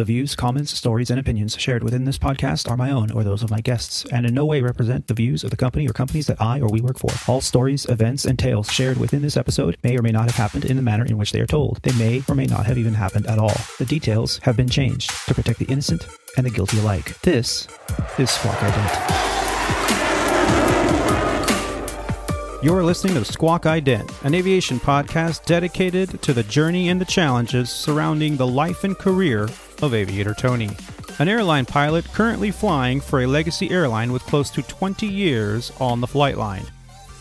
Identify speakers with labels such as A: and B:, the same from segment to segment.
A: The views, comments, stories, and opinions shared within this podcast are my own or those of my guests, and in no way represent the views of the company or companies that I or we work for. All stories, events, and tales shared within this episode may or may not have happened in the manner in which they are told. They may or may not have even happened at all. The details have been changed to protect the innocent and the guilty alike. This is Squawk Ident. You're listening to Squawk Ident, an aviation podcast dedicated to the journey and the challenges surrounding the life and career of Aviator Tony, an airline pilot currently flying for a legacy airline with close to 20 years on the flight line.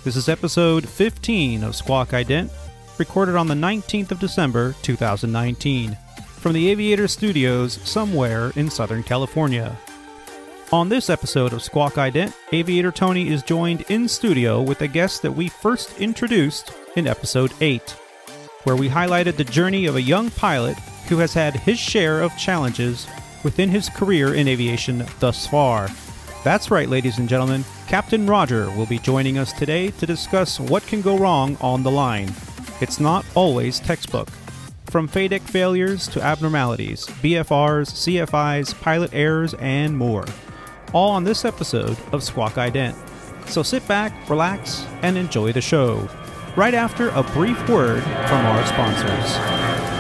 A: This is episode 15 of Squawk Ident, recorded on the 19th of December 2019, from the Aviator Studios somewhere in Southern California. On this episode of Squawk Ident, Aviator Tony is joined in studio with a guest that we first introduced in episode 8, where we highlighted the journey of a young pilot who has had his share of challenges within his career in aviation thus far. That's right, ladies and gentlemen, Captain Roger will be joining us today to discuss what can go wrong on the line. It's not always textbook. From FADEC failures to abnormalities, BFRs, CFIs, pilot errors, and more all on this episode of Squawk Ident. So sit back, relax, and enjoy the show. Right after a brief word from our sponsors.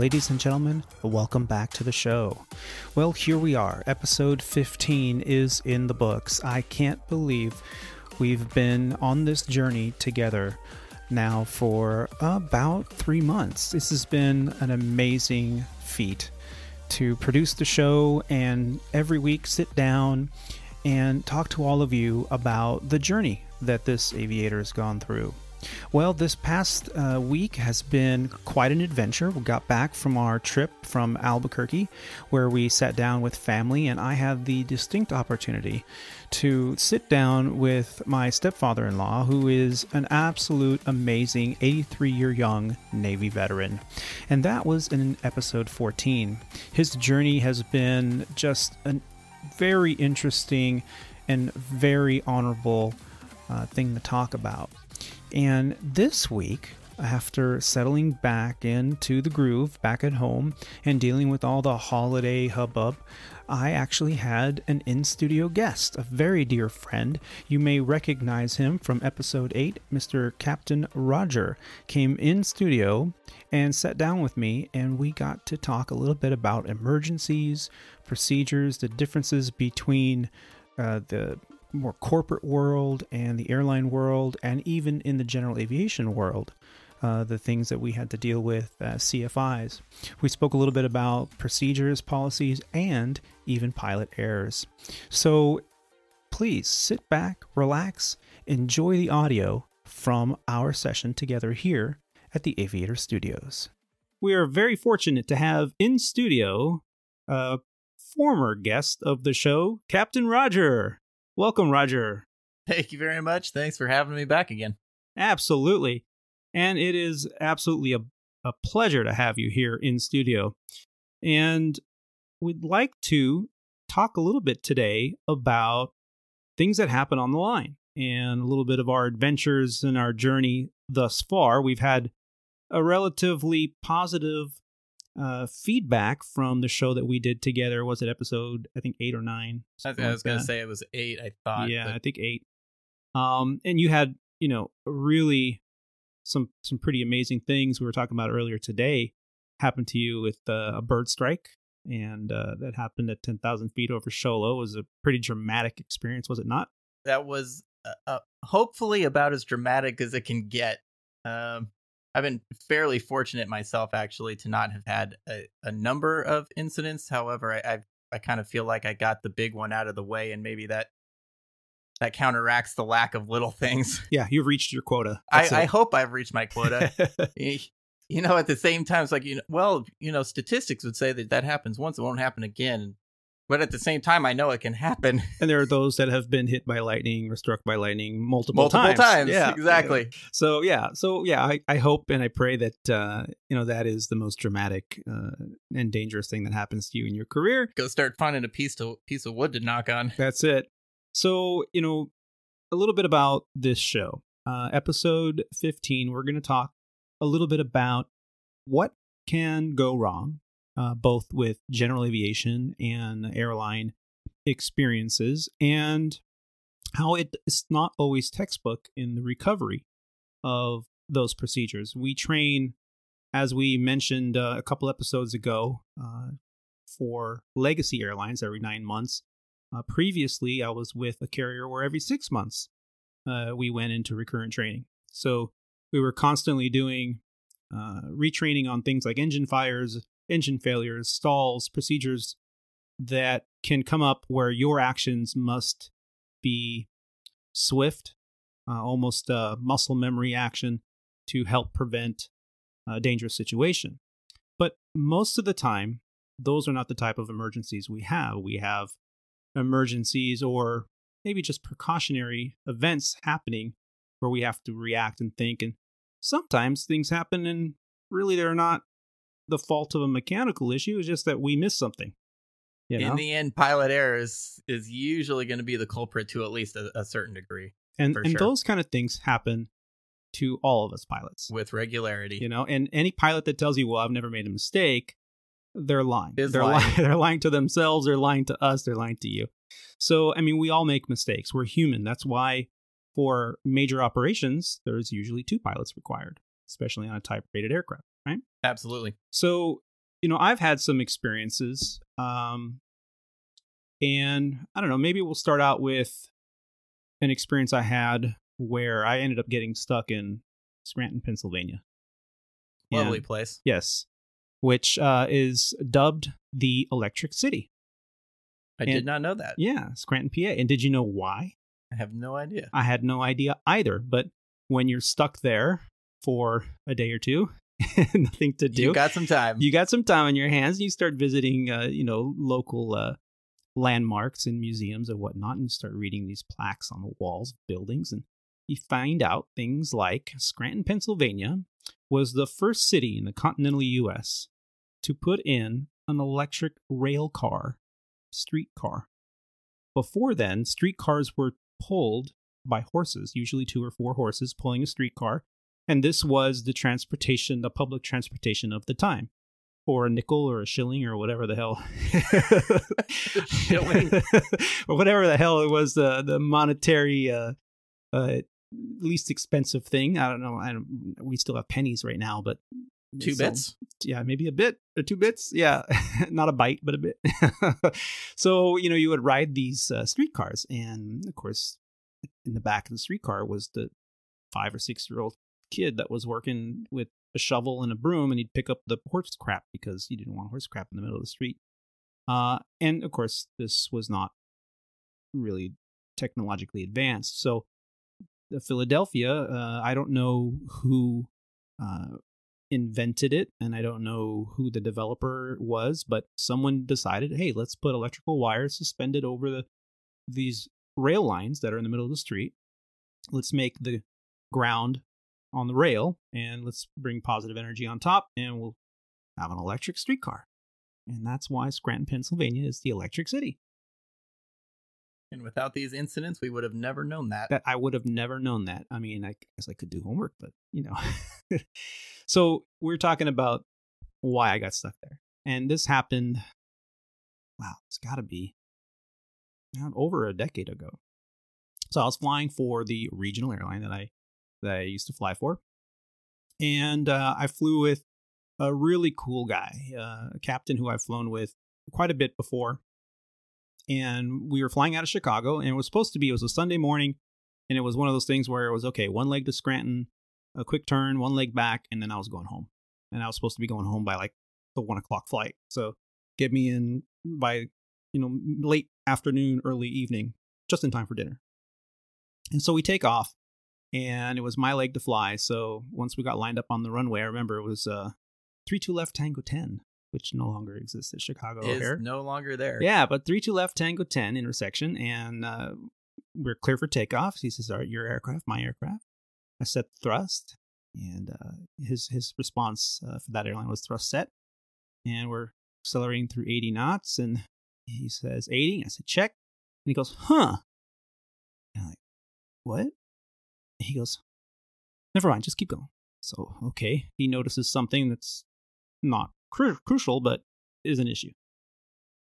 A: Ladies and gentlemen, welcome back to the show. Well, here we are. Episode 15 is in the books. I can't believe we've been on this journey together now for about three months. This has been an amazing feat to produce the show and every week sit down and talk to all of you about the journey that this aviator has gone through. Well, this past uh, week has been quite an adventure. We got back from our trip from Albuquerque, where we sat down with family, and I had the distinct opportunity to sit down with my stepfather in law, who is an absolute amazing 83 year young Navy veteran. And that was in episode 14. His journey has been just a very interesting and very honorable uh, thing to talk about. And this week, after settling back into the groove back at home and dealing with all the holiday hubbub, I actually had an in studio guest, a very dear friend. You may recognize him from episode 8. Mr. Captain Roger came in studio and sat down with me, and we got to talk a little bit about emergencies, procedures, the differences between uh, the more corporate world and the airline world, and even in the general aviation world, uh, the things that we had to deal with as CFIs. We spoke a little bit about procedures, policies, and even pilot errors. So please sit back, relax, enjoy the audio from our session together here at the Aviator Studios. We are very fortunate to have in studio a former guest of the show, Captain Roger. Welcome, Roger.
B: Thank you very much. Thanks for having me back again.
A: Absolutely. And it is absolutely a, a pleasure to have you here in studio. And we'd like to talk a little bit today about things that happen on the line and a little bit of our adventures and our journey thus far. We've had a relatively positive uh, feedback from the show that we did together. Was it episode I think eight or nine?
B: I, I was gonna say it was eight. I thought.
A: Yeah,
B: but...
A: I think eight. Um, and you had you know really some some pretty amazing things we were talking about earlier today happened to you with uh, a bird strike and uh, that happened at 10,000 feet over Show Low. It was a pretty dramatic experience, was it not?
B: That was uh, uh hopefully about as dramatic as it can get. Um, I've been fairly fortunate myself actually to not have had a, a number of incidents. However, I, I've, I kind of feel like I got the big one out of the way, and maybe that that counteracts the lack of little things.
A: Yeah, you've reached your quota.
B: I, I hope I've reached my quota. You know, at the same time, it's like you know, well, you know, statistics would say that that happens once, it won't happen again. But at the same time, I know it can happen
A: and there are those that have been hit by lightning or struck by lightning multiple,
B: multiple times.
A: Yeah,
B: exactly.
A: So yeah, so yeah, I, I hope and I pray that uh, you know that is the most dramatic uh, and dangerous thing that happens to you in your career.
B: Go start finding a piece to piece of wood to knock on.
A: That's it. So you know a little bit about this show. Uh, episode fifteen, we're going to talk a little bit about what can go wrong, uh, both with general aviation and airline experiences, and how it is not always textbook in the recovery of those procedures. We train, as we mentioned uh, a couple episodes ago, uh, for legacy airlines every nine months. Uh, previously, I was with a carrier where every six months uh, we went into recurrent training. So we were constantly doing uh, retraining on things like engine fires, engine failures, stalls, procedures that can come up where your actions must be swift, uh, almost a muscle memory action to help prevent a dangerous situation. But most of the time, those are not the type of emergencies we have. We have emergencies or maybe just precautionary events happening where we have to react and think. And sometimes things happen and really they're not the fault of a mechanical issue, it's just that we missed something. You know?
B: In the end, pilot error is, is usually going to be the culprit to at least a, a certain degree
A: and and
B: sure.
A: those kind of things happen to all of us pilots.
B: with regularity.
A: You know, and any pilot that tells you, "Well, I've never made a mistake," they're lying.
B: Is
A: they're
B: lying.
A: lying. they're lying to themselves. They're lying to us. They're lying to you. So, I mean, we all make mistakes. We're human. That's why, for major operations, there's usually two pilots required, especially on a type-rated aircraft, right?
B: Absolutely.
A: So, you know, I've had some experiences, um, and I don't know. Maybe we'll start out with an experience I had where I ended up getting stuck in Scranton, Pennsylvania.
B: Lovely
A: And-
B: place.
A: Yes, which uh, is dubbed the Electric City.
B: I
A: and-
B: did not know that.
A: Yeah, Scranton, PA. And did you know why?
B: I have no idea.
A: I had no idea either. But when you're stuck there for a day or two, nothing to do,
B: You got some time.
A: you got some time on your hands and you start visiting uh, you know local uh, landmarks and museums and whatnot and you start reading these plaques on the walls of buildings and you find out things like scranton pennsylvania was the first city in the continental us to put in an electric rail car streetcar before then streetcars were pulled by horses usually two or four horses pulling a streetcar and this was the transportation the public transportation of the time. For a nickel or a shilling or whatever the hell.
B: Shilling.
A: or whatever the hell it was the the monetary uh uh least expensive thing. I don't know. I don't we still have pennies right now but
B: Two
A: so-
B: bits.
A: yeah maybe a bit or two bits. Yeah. Not a bite but a bit. So you know you would ride these uh, streetcars and of course in the back of the streetcar was the five or six year old kid that was working with a shovel and a broom and he'd pick up the horse crap because he didn't want horse crap in the middle of the street. Uh, and of course this was not really technologically advanced. So philadelphia uh, i don't know who uh, invented it and i don't know who the developer was but someone decided hey let's put electrical wires suspended over the these rail lines that are in the middle of the street. Let's make the ground on the rail and let's bring positive energy on top and we'll have an electric streetcar and that's why scranton pennsylvania is the electric city
B: And without these incidents, we would have never known that.
A: that I would have never known that. I mean, I guess I could do homework, but you know. so we're talking about why I got stuck there, and this happened. Wow, it's got to be over a decade ago. So I was flying for the regional airline that I that I used to fly for, and uh, I flew with a really cool guy, uh, a captain who I've flown with quite a bit before. And we were flying out of Chicago, and it was supposed to be it was a Sunday morning, and it was one of those things where it was okay, one leg to Scranton, a quick turn, one leg back, and then I was going home. And I was supposed to be going home by like the one o'clock flight. So get me in by you know late afternoon, early evening, just in time for dinner. And so we take off, and it was my leg to fly. So once we got lined up on the runway, I remember it was uh, 3 2 left, Tango 10, which no longer exists at Chicago
B: Is
A: O'Hare.
B: no longer there.
A: Yeah, but 3 2 left, Tango 10 intersection, and uh, we're clear for takeoff. He says, All right, your aircraft, my aircraft. I set thrust, and uh, his, his response uh, for that airline was thrust set. And we're accelerating through 80 knots, and he says 80. I said, Check. And he goes, Huh. And I'm like, What? He goes, Never mind, just keep going. So, okay. He notices something that's not cru- crucial, but is an issue.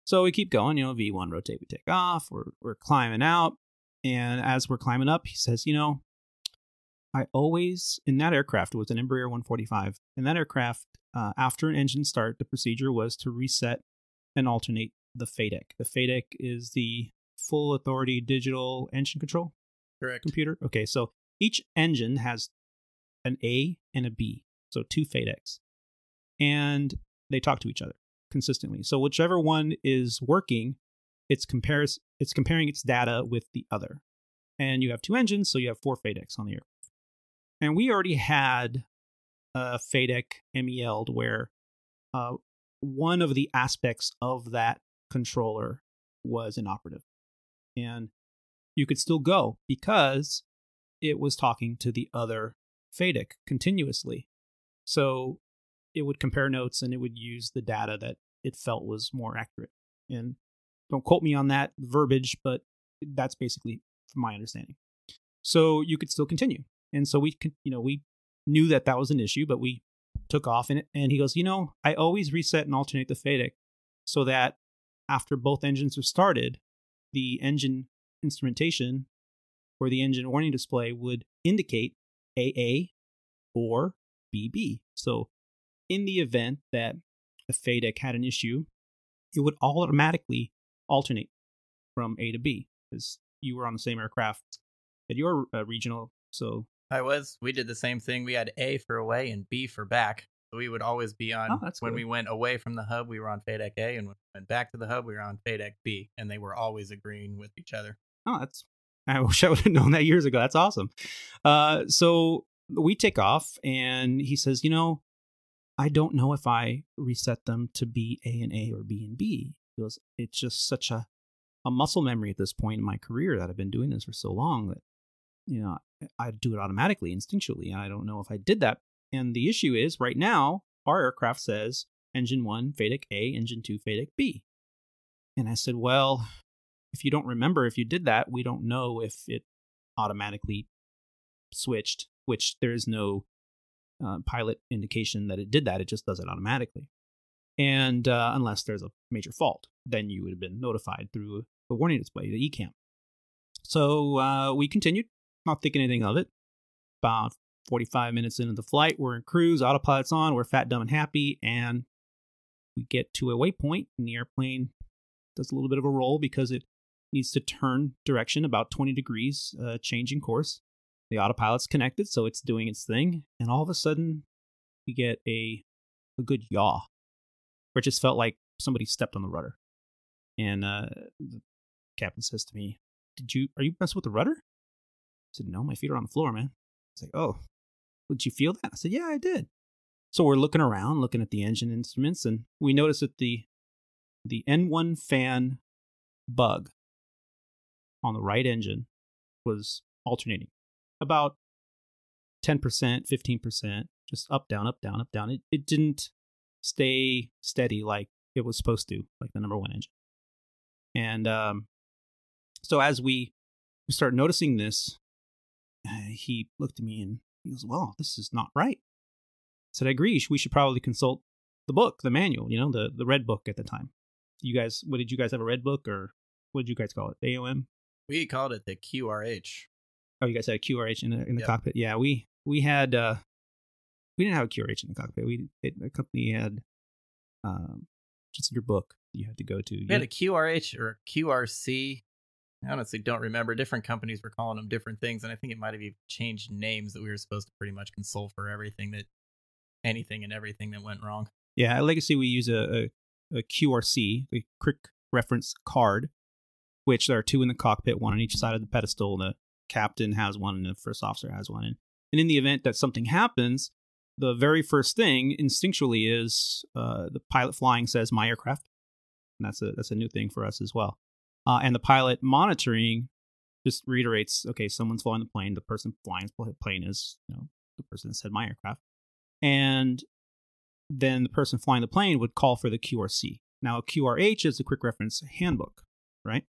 A: So we keep going, you know, V1 rotate, we take off, we're, we're climbing out. And as we're climbing up, he says, you know, I always, in that aircraft, it was an Embraer 145. In that aircraft, uh, after an engine start, the procedure was to reset and alternate the FADEC. The FADEC is the full authority digital engine control
B: Correct.
A: computer. Okay, so each engine has an A and a B, so two FADECs, and they talk to each other consistently. So whichever one is working, it's compares it's comparing its data with the other, and you have two engines, so you have four FADECs on the aircraft. And we already had a FADEC MEL'd where uh, one of the aspects of that controller was inoperative, and you could still go because it was talking to the other FADEC continuously. So it would compare notes and it would use the data that it felt was more accurate. And don't quote me on that verbiage, but that's basically from my understanding. So you could still continue. And so we, you know, we knew that that was an issue, but we took off and, it and he goes, you know, I always reset and alternate the FADEC so that after both engines are started, the engine instrumentation or the engine warning display would indicate AA or BB. So, in the event that the FADEC had an issue, it would automatically alternate from A to B because you were on the same aircraft at your uh, regional. So,
B: I was. We did the same thing. We had A for away and B for back. So we would always be on.
A: Oh,
B: when we went away from the hub, we were on FADEC A, and when we went back to the hub, we were on FADEC B, and they were always agreeing with each other.
A: oh, that's, I wish I would have known that years ago. That's awesome. Uh, so, we take off and he says, you know, I don't know if I reset them to be A and A or B and B. He goes, it's just such a, a muscle memory at this point in my career that I've been doing this for so long that, you know, I do it automatically, instinctually. And I don't know if I did that. And the issue is right now, our aircraft says engine one, FADEC A, engine two, FADEC B. And I said, well, if you don't remember if you did that, we don't know if it automatically switched, which there is no uh, pilot indication that it did that. It just does it automatically. And uh, unless there's a major fault, then you would have been notified through the warning display, the ECAM. So uh, we continued, not thinking anything of it. About 45 minutes into the flight, we're in cruise, autopilot's on, we're fat, dumb, and happy, and we get to a waypoint, and the airplane does a little bit of a roll because it needs to turn direction about 20 degrees, uh, changing course. The autopilot's connected, so it's doing its thing, and all of a sudden, we get a a good yaw, where it just felt like somebody stepped on the rudder. And uh, the captain says to me, "Did you? Are you messing with the rudder?" I said, "No, my feet are on the floor, man." He's like, "Oh, did you feel that?" I said, "Yeah, I did." So we're looking around, looking at the engine instruments, and we notice that the the N1 fan bug on the right engine was alternating about 10%, 15%, just up, down, up, down, up, down. It, it didn't stay steady like it was supposed to, like the number one engine. And um, so as we start noticing this, he looked at me and he goes, Well, this is not right. I said, I agree. We should probably consult the book, the manual, you know, the, the red book at the time. You guys, what did you guys have a red book or what did you guys call it? AOM?
B: We called it the QRH.
A: Oh, you guys had a QRH in the, in the
B: Yep.
A: cockpit. Yeah, we we had uh we didn't have a QRH in the cockpit. We it, the company had um just your book you had to go to.
B: We had a QRH or a QRC. I honestly don't remember. Different companies were calling them different things, and I think it might have even changed names that we were supposed to pretty much console for everything that anything and everything that went wrong.
A: yeah, at Legacy we use a, a, a QRC, the quick reference card, which there are two in the cockpit, one on each side of the pedestal. The captain has one and the first officer has one. And, and in the event that something happens, the very first thing instinctually is uh, the pilot flying says my aircraft. And that's a that's a new thing for us as well. Uh, and the pilot monitoring just reiterates, okay, someone's flying the plane. The person flying the plane is, you know, the person that said my aircraft. And then the person flying the plane would call for the QRC. Now, a QRH is a quick reference handbook, right?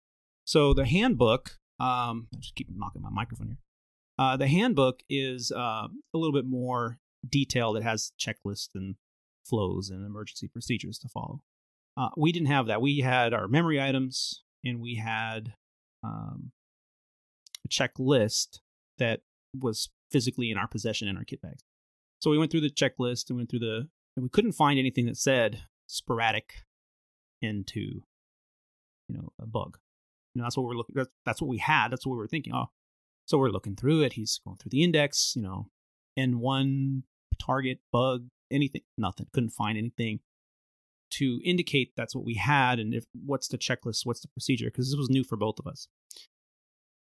A: So the handbook, um, I just keep knocking my microphone here. Uh, the handbook is uh, a little bit more detailed. It has checklists and flows and emergency procedures to follow. Uh, we didn't have that. We had our memory items and we had um, a checklist that was physically in our possession in our kit bags. So we went through the checklist and went through the, and we couldn't find anything that said sporadic into, you know, a bug. You know, that's what we're looking. That's, that's what we had. That's what we were thinking. Oh, so we're looking through it. He's going through the index. You know, and one target bug anything. Nothing. Couldn't find anything to indicate that's what we had and if what's the checklist, what's the procedure, because this was new for both of us.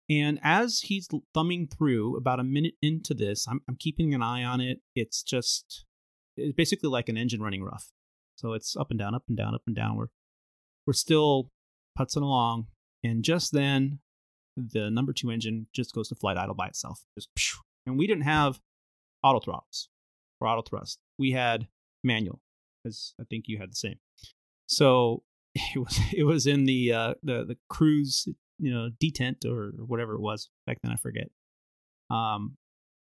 A: And as he's thumbing through, about a minute into this, I'm, I'm keeping an eye on it. It's just it's basically like an engine running rough. So it's up and down, up and down, up and down. We're we're still putzing along, and just then, the number two engine just goes to flight idle by itself. Just and we didn't have auto throttles or auto thrust. We had manual, as I think you had the same. So it was it was in the uh, the the cruise you know detent or, whatever it was back then. I forget. Um,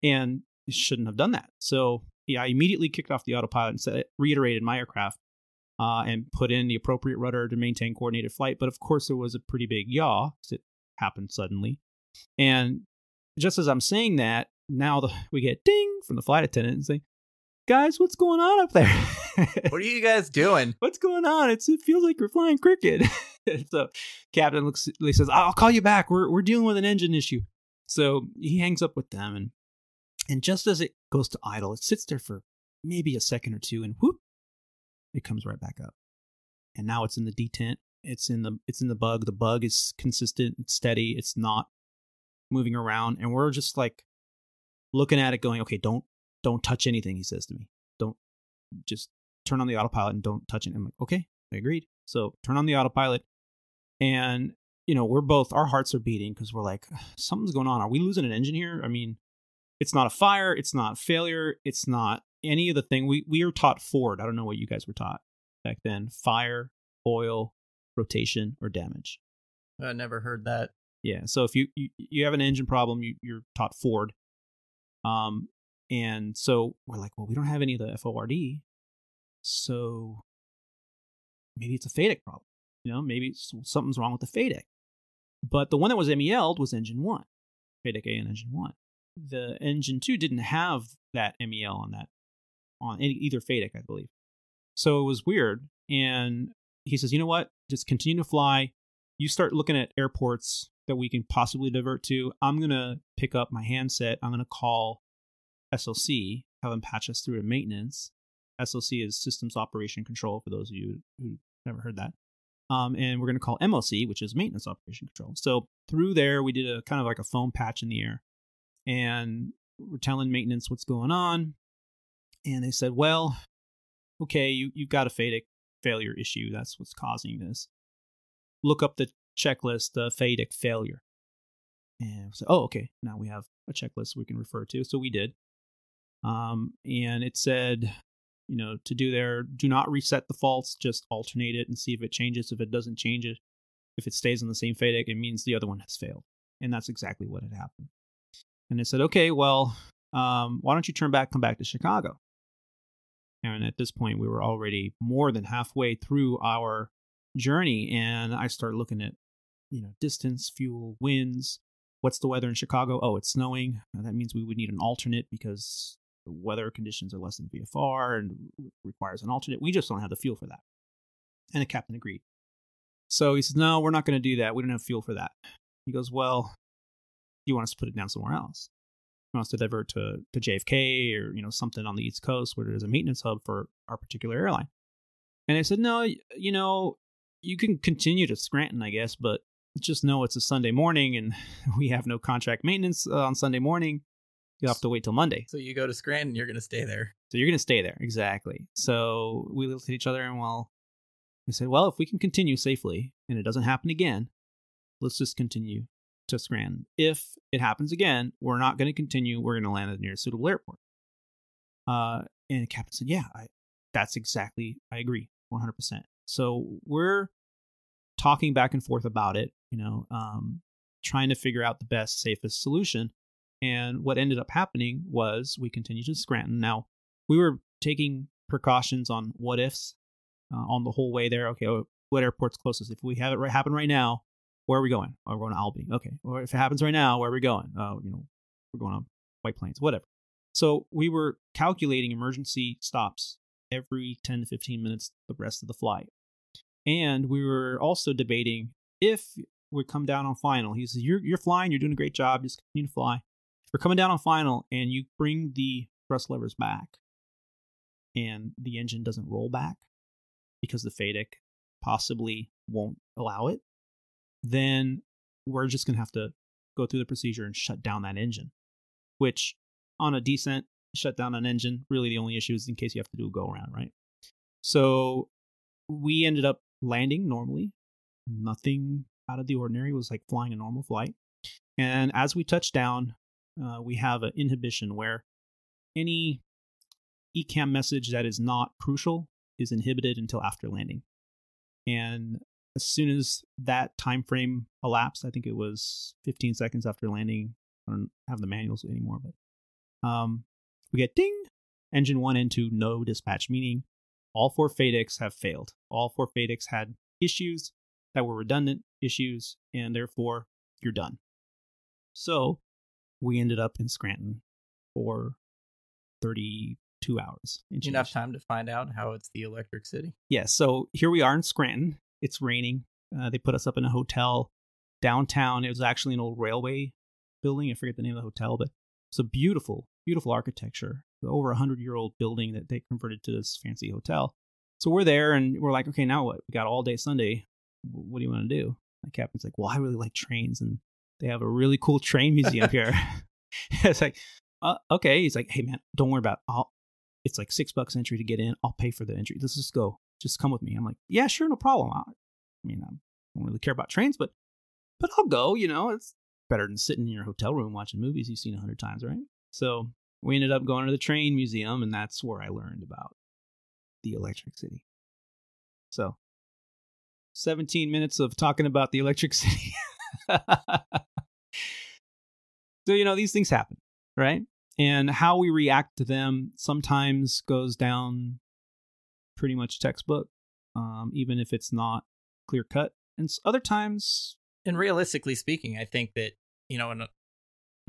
A: and shouldn't have done that. So yeah, I immediately kicked off the autopilot and said, reiterated my aircraft uh, and put in the appropriate rudder to maintain coordinated flight. But of course, there was a pretty big yaw because it happened suddenly. And just as I'm saying that, now the, we get ding from the flight attendant and saying, guys, what's going on up there?
B: what are you guys doing?
A: what's going on? It's it feels like we're flying cricket. so Captain looks he says, I'll call you back. We're we're dealing with an engine issue. So he hangs up with them and and just as it goes to idle, it sits there for maybe a second or two and whoop, it comes right back up. And now it's in the detent. It's in the it's in the bug. The bug is consistent, it's steady, it's not moving around. And we're just like looking at it going, okay, don't don't touch anything, he says to me. Don't just turn on the autopilot and don't touch it. I'm like, okay, I agreed. So turn on the autopilot. And, you know, we're both, our hearts are beating because we're like, something's going on. Are we losing an engine here? I mean, it's not a fire, it's not failure, it's not any of the thing. We we are taught Ford. I don't know what you guys were taught back then. Fire, oil, rotation, or damage.
B: I never heard that.
A: Yeah. So if you you, you have an engine problem, you, you're taught Ford. Um, and so we're like, well, we don't have any of the FORD. So maybe it's a FADEC problem. You know, maybe something's wrong with the FADEC. But the one that was MEL'd was engine one, FADEC A and engine one. The engine two didn't have that MEL on that, on either FADEC, I believe. So it was weird. And he says, you know what? Just continue to fly. You start looking at airports that we can possibly divert to. I'm going to pick up my handset. I'm going to call SOC, have them patch us through to maintenance. SOC is Systems Operation Control, for those of you who never heard that. Um, and we're going to call MOC, which is Maintenance Operation Control. So through there, we did a kind of like a foam patch in the air. And we're telling maintenance what's going on. And they said, well, okay, you, you've got a FADEC failure issue. That's what's causing this. Look up the checklist, the FADEC failure. And so, oh, okay, now we have a checklist we can refer to. So we did. Um, and it said, you know, to do there, do not reset the faults, just alternate it and see if it changes. If it doesn't change it, if it stays on the same FADEC, it means the other one has failed. And that's exactly what had happened. And it said, okay, well, um, why don't you turn back, come back to Chicago? And at this point, we were already more than halfway through our journey. And I started looking at, you know, distance, fuel, winds. What's the weather in Chicago? Oh, it's snowing. That means we would need an alternate because the weather conditions are less than VFR and requires an alternate. We just don't have the fuel for that. And the captain agreed. So he says, No, we're not going to do that. We don't have fuel for that. He goes, Well, you want us to put it down somewhere else? Wants to divert to, to JFK or, you know, something on the East Coast where there's a maintenance hub for our particular airline. And I said, No, you know, you can continue to Scranton, I guess, but just know it's a Sunday morning and we have no contract maintenance uh, on Sunday morning. You'll have to wait till Monday.
B: So you go to Scranton, you're going to stay there.
A: So you're going to stay there. Exactly. So we looked at each other and well, we said, well, if we can continue safely and it doesn't happen again, let's just continue to Scranton. If it happens again, we're not going to continue. We're going to land at the nearest suitable airport. Uh, and the captain said, yeah, I, that's exactly, I agree 100%. So we're talking back and forth about it, you know, um, trying to figure out the best, safest solution. And what ended up happening was we continued to Scranton. Now, we were taking precautions on what ifs uh, on the whole way there. Okay, what airport's closest? If we have it right, happen right now, where are we going? Oh, we're going to Albany. Okay. Or if it happens right now, where are we going? Oh, you know, we're going on White Plains, whatever. So we were calculating emergency stops every 10 to 15 minutes the rest of the flight. And we were also debating if we come down on final. He says, you're, you're flying, you're doing a great job, just continue to fly. If we're coming down on final and you bring the thrust levers back and the engine doesn't roll back because the FADEC possibly won't allow it, then we're just going to have to go through the procedure and shut down that engine, which on a descent, shut down an engine, really the only issue is in case you have to do a go around, right? So we ended up landing normally. Nothing out of the ordinary. It was like flying a normal flight. And as we touch down, uh, we have an inhibition where any ECAM message that is not crucial is inhibited until after landing. And as soon as that time frame elapsed, I think it was 15 seconds after landing. I don't have the manuals anymore, but um, we get ding, engine one and two, no dispatch, meaning all four FADECs have failed. All four FADECs had issues that were redundant issues, and therefore you're done. So we ended up in Scranton for 32 hours.
B: Enough time to find out how it's the Electric City.
A: Yeah, so here we are in Scranton. It's raining. Uh, they put us up in a hotel downtown. It was actually an old railway building. I forget the name of the hotel, but it's a beautiful, beautiful architecture. Over a hundred year old building that they converted to this fancy hotel. So we're there and we're like, okay, now what? We got all day Sunday. What do you want to do? My captain's like, well, I really like trains and they have a really cool train museum here. it's like, uh, okay. He's like, hey man, don't worry about it. I'll, it's like six bucks entry to get in. I'll pay for the entry. Let's just go. Just come with me. I'm like, yeah, sure, no problem. I, I mean, I don't really care about trains, but but I'll go. You know, it's better than sitting in your hotel room watching movies you've seen a hundred times, right? So we ended up going to the train museum, and that's where I learned about the Electric City. So, 17 minutes of talking about the Electric City. so, you know, these things happen, right? And how we react to them sometimes goes down pretty much textbook, um, even if it's not clear cut. And other times,
B: and realistically speaking, I think that you know, and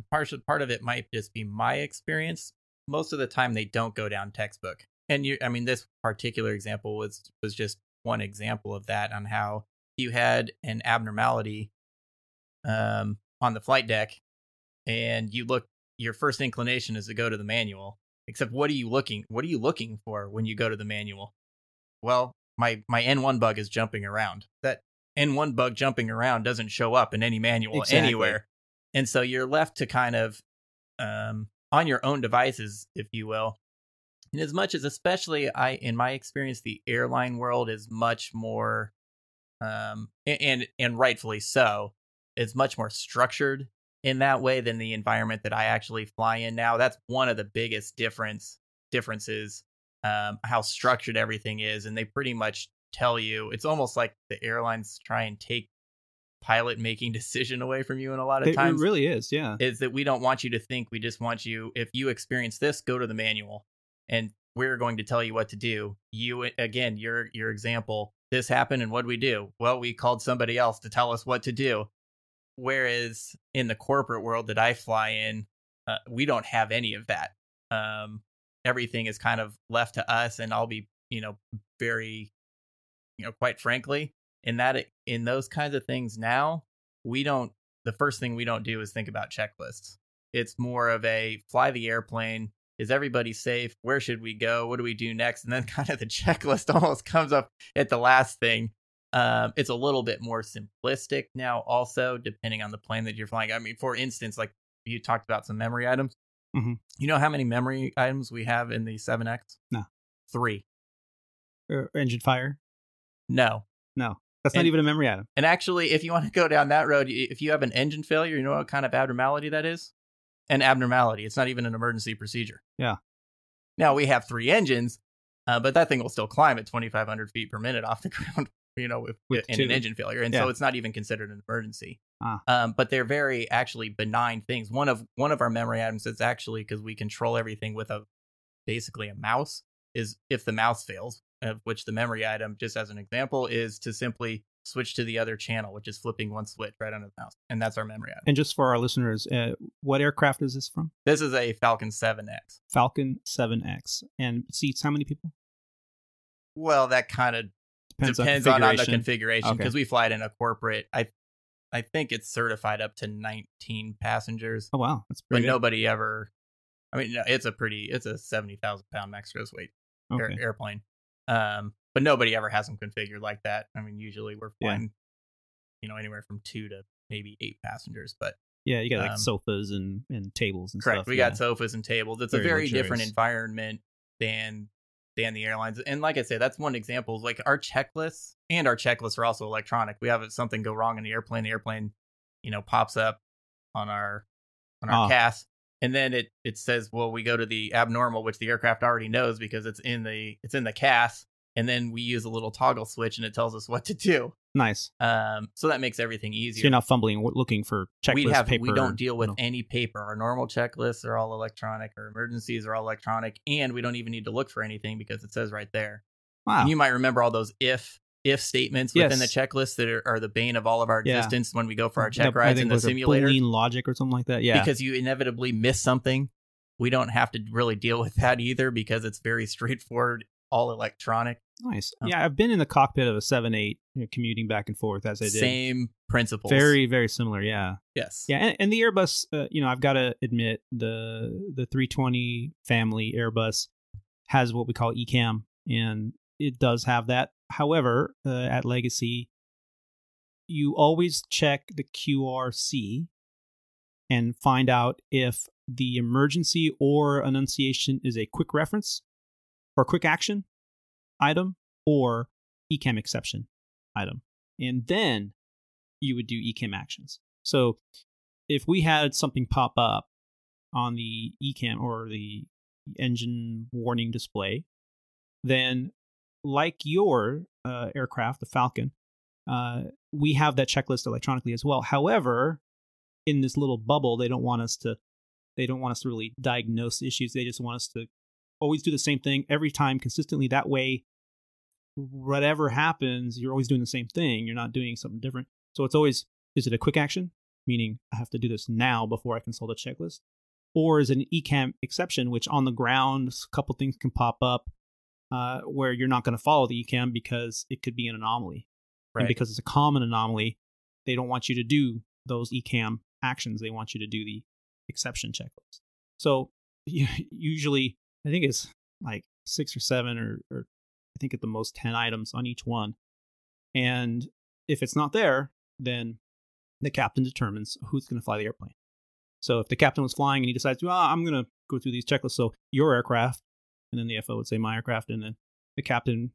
B: part part of it might just be my experience. Most of the time, they don't go down textbook. And you, I mean, this particular example was was just one example of that on how you had an abnormality um, on the flight deck, and you look. Your first inclination is to go to the manual. Except, what are you looking? What are you looking for when you go to the manual? Well, my my N1 bug is jumping around. That N1 bug jumping around doesn't show up in any manual exactly. anywhere. And so you're left to kind of um, on your own devices, if you will. And as much as, especially I, in my experience, the airline world is much more, um, and and rightfully so, is much more structured in that way than the environment that I actually fly in now. That's one of the biggest difference differences, um, how structured everything is, and they pretty much tell you. It's almost like the airlines try and take pilot making decision away from you in a lot of
A: it,
B: times.
A: It really is, yeah.
B: Is that we don't want you to think, we just want you, if you experience this, go to the manual and we're going to tell you what to do. You, again, your, your example, this happened and what do we do? Well, we called somebody else to tell us what to do. Whereas in the corporate world that I fly in, uh, we don't have any of that. Um, everything is kind of left to us, and I'll be, you know, very, you know, quite frankly, in that in those kinds of things now we don't the first thing we don't do is think about checklists. It's more of a fly the airplane. Is everybody safe? Where should we go? What do we do next? And then kind of the checklist almost comes up at the last thing. Um, it's a little bit more simplistic now, also depending on the plane that you're flying. I mean, for instance, like you talked about some memory items.
A: Mhm.
B: You know how many memory items we have in the 7X?
A: No.
B: Three.
A: Er, engine fire?
B: No.
A: No, that's not even a memory item.
B: And actually, if you want to go down that road, if you have an engine failure, you know what kind of abnormality that is? An abnormality. It's not even an emergency procedure.
A: Yeah.
B: Now we have three engines, uh, but that thing will still climb at 2,500 feet per minute off the ground, you know, with,
A: With
B: in an engine failure. And
A: Yeah.
B: so it's not even considered an emergency.
A: Ah.
B: Um, but they're very actually benign things. One of one of our memory items is actually because we control everything with a basically a mouse. Is if the mouse fails, of which the memory item, just as an example, is to simply switch to the other channel, which is flipping one switch right under the mouse, and that's our memory item.
A: And just for our listeners, uh, what aircraft is this from?
B: This is a Falcon 7X.
A: Falcon 7X. And seats how many people?
B: Well, that kind of
A: Depends,
B: depends
A: on
B: on, the
A: configuration.
B: configuration
A: Okay.
B: because we fly it in a corporate. I I think it's certified up to 19 passengers,
A: oh wow, that's
B: but
A: pretty good.
B: nobody ever. I mean, no, it's a pretty, it's a 70,000 pound max gross weight air, airplane. Um, but nobody ever has them configured like that. I mean, usually we're
A: Yeah.
B: flying, you know, anywhere from two to maybe eight passengers. But
A: Yeah, you got like
B: um,
A: sofas and, and tables and
B: correct,
A: stuff.
B: we
A: yeah.
B: got sofas and tables. It's
A: Very
B: a very different environment than than the airlines. And like I say, that's one example. Like our checklists and our checklists are also electronic. We have something go wrong in the airplane. The airplane, you know, pops up on our on our
A: Ah.
B: CAS, and then it it says, well, we go to the abnormal, which the aircraft already knows because it's in the it's in the CAS, and then we use a little toggle switch, and it tells us what to do.
A: Nice.
B: Um, so that makes everything easier
A: So you're not fumbling looking for checklist
B: we have
A: paper.
B: we don't deal with
A: no.
B: any paper. Our normal checklists are all electronic. Our emergencies are all electronic, and we don't even need to look for anything because it says right there.
A: Wow.
B: And you might remember all those if if statements within the checklist that are, are the bane of all of our
A: Yeah.
B: existence when we go for our check
A: The-
B: rides in the simulator
A: Boolean logic or something like that. Yeah.
B: because you inevitably miss something. We don't have to really deal with that either because it's very straightforward, all electronic.
A: nice.
B: Oh.
A: Yeah, I've been in the cockpit of a seven eight, you know, commuting back and forth as I did.
B: Same principles.
A: Very, very similar. Yeah.
B: yes.
A: Yeah, and, and the Airbus, uh, you know, I've got to admit the the 320 family Airbus has what we call ECAM, and it does have that. However, uh, at Legacy, you always check the QRC and find out if the emergency or annunciation is a quick reference or quick action item or ECAM exception item, and then you would do ECAM actions. So if we had something pop up on the ECAM or the engine warning display, then like your uh, aircraft, the Falcon, uh, we have that checklist electronically as well. However, in this little bubble, they don't want us to they don't want us to really diagnose issues. They just want us to always do the same thing every time consistently. That way, whatever happens, you're always doing the same thing. You're not doing something different. So it's always is it a quick action, meaning I have to do this now before I consult a checklist, or is it an ECAM exception, which on the ground a couple things can pop up uh, where you're not going to follow the ECAM because it could be an anomaly, and because it's a common anomaly, they don't want you to do those ECAM actions. They want you to do the exception checklist. So usually, I think it's like six or seven, or, or I think at the most ten items on each one, and if it's not there, then the captain determines who's going to fly the airplane. So if the captain was flying and he decides, well, I'm going to go through these checklists, so your aircraft, and then the FO would say my aircraft, and then the captain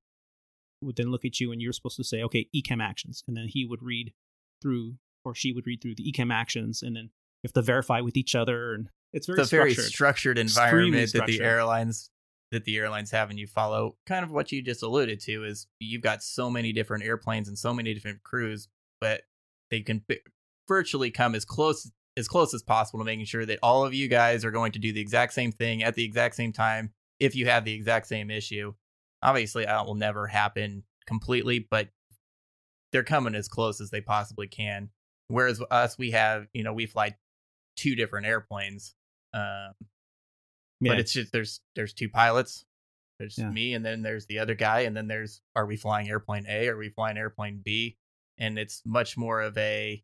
A: would then look at you and you're supposed to say, okay, ECAM actions, and then he would read through or she would read through the ECAM actions, and then you have to verify with each other, and it's very
B: it's a very
A: structured.
B: structured
A: Extremely
B: environment that the airlines that the airlines have and you follow kind of what you just alluded to is you've got so many different airplanes and so many different crews but they can bi- virtually come as close as close as possible to making sure that all of you guys are going to do the exact same thing at the exact same time if you have the exact same issue. Obviously that will never happen completely but they're coming as close as they possibly can. Whereas us we have you know we fly two different airplanes um,
A: yeah,
B: but it's just there's there's two pilots. There's
A: Yeah.
B: me and then there's the other guy and then there's are we flying airplane a? Are we flying airplane b? And it's much more of a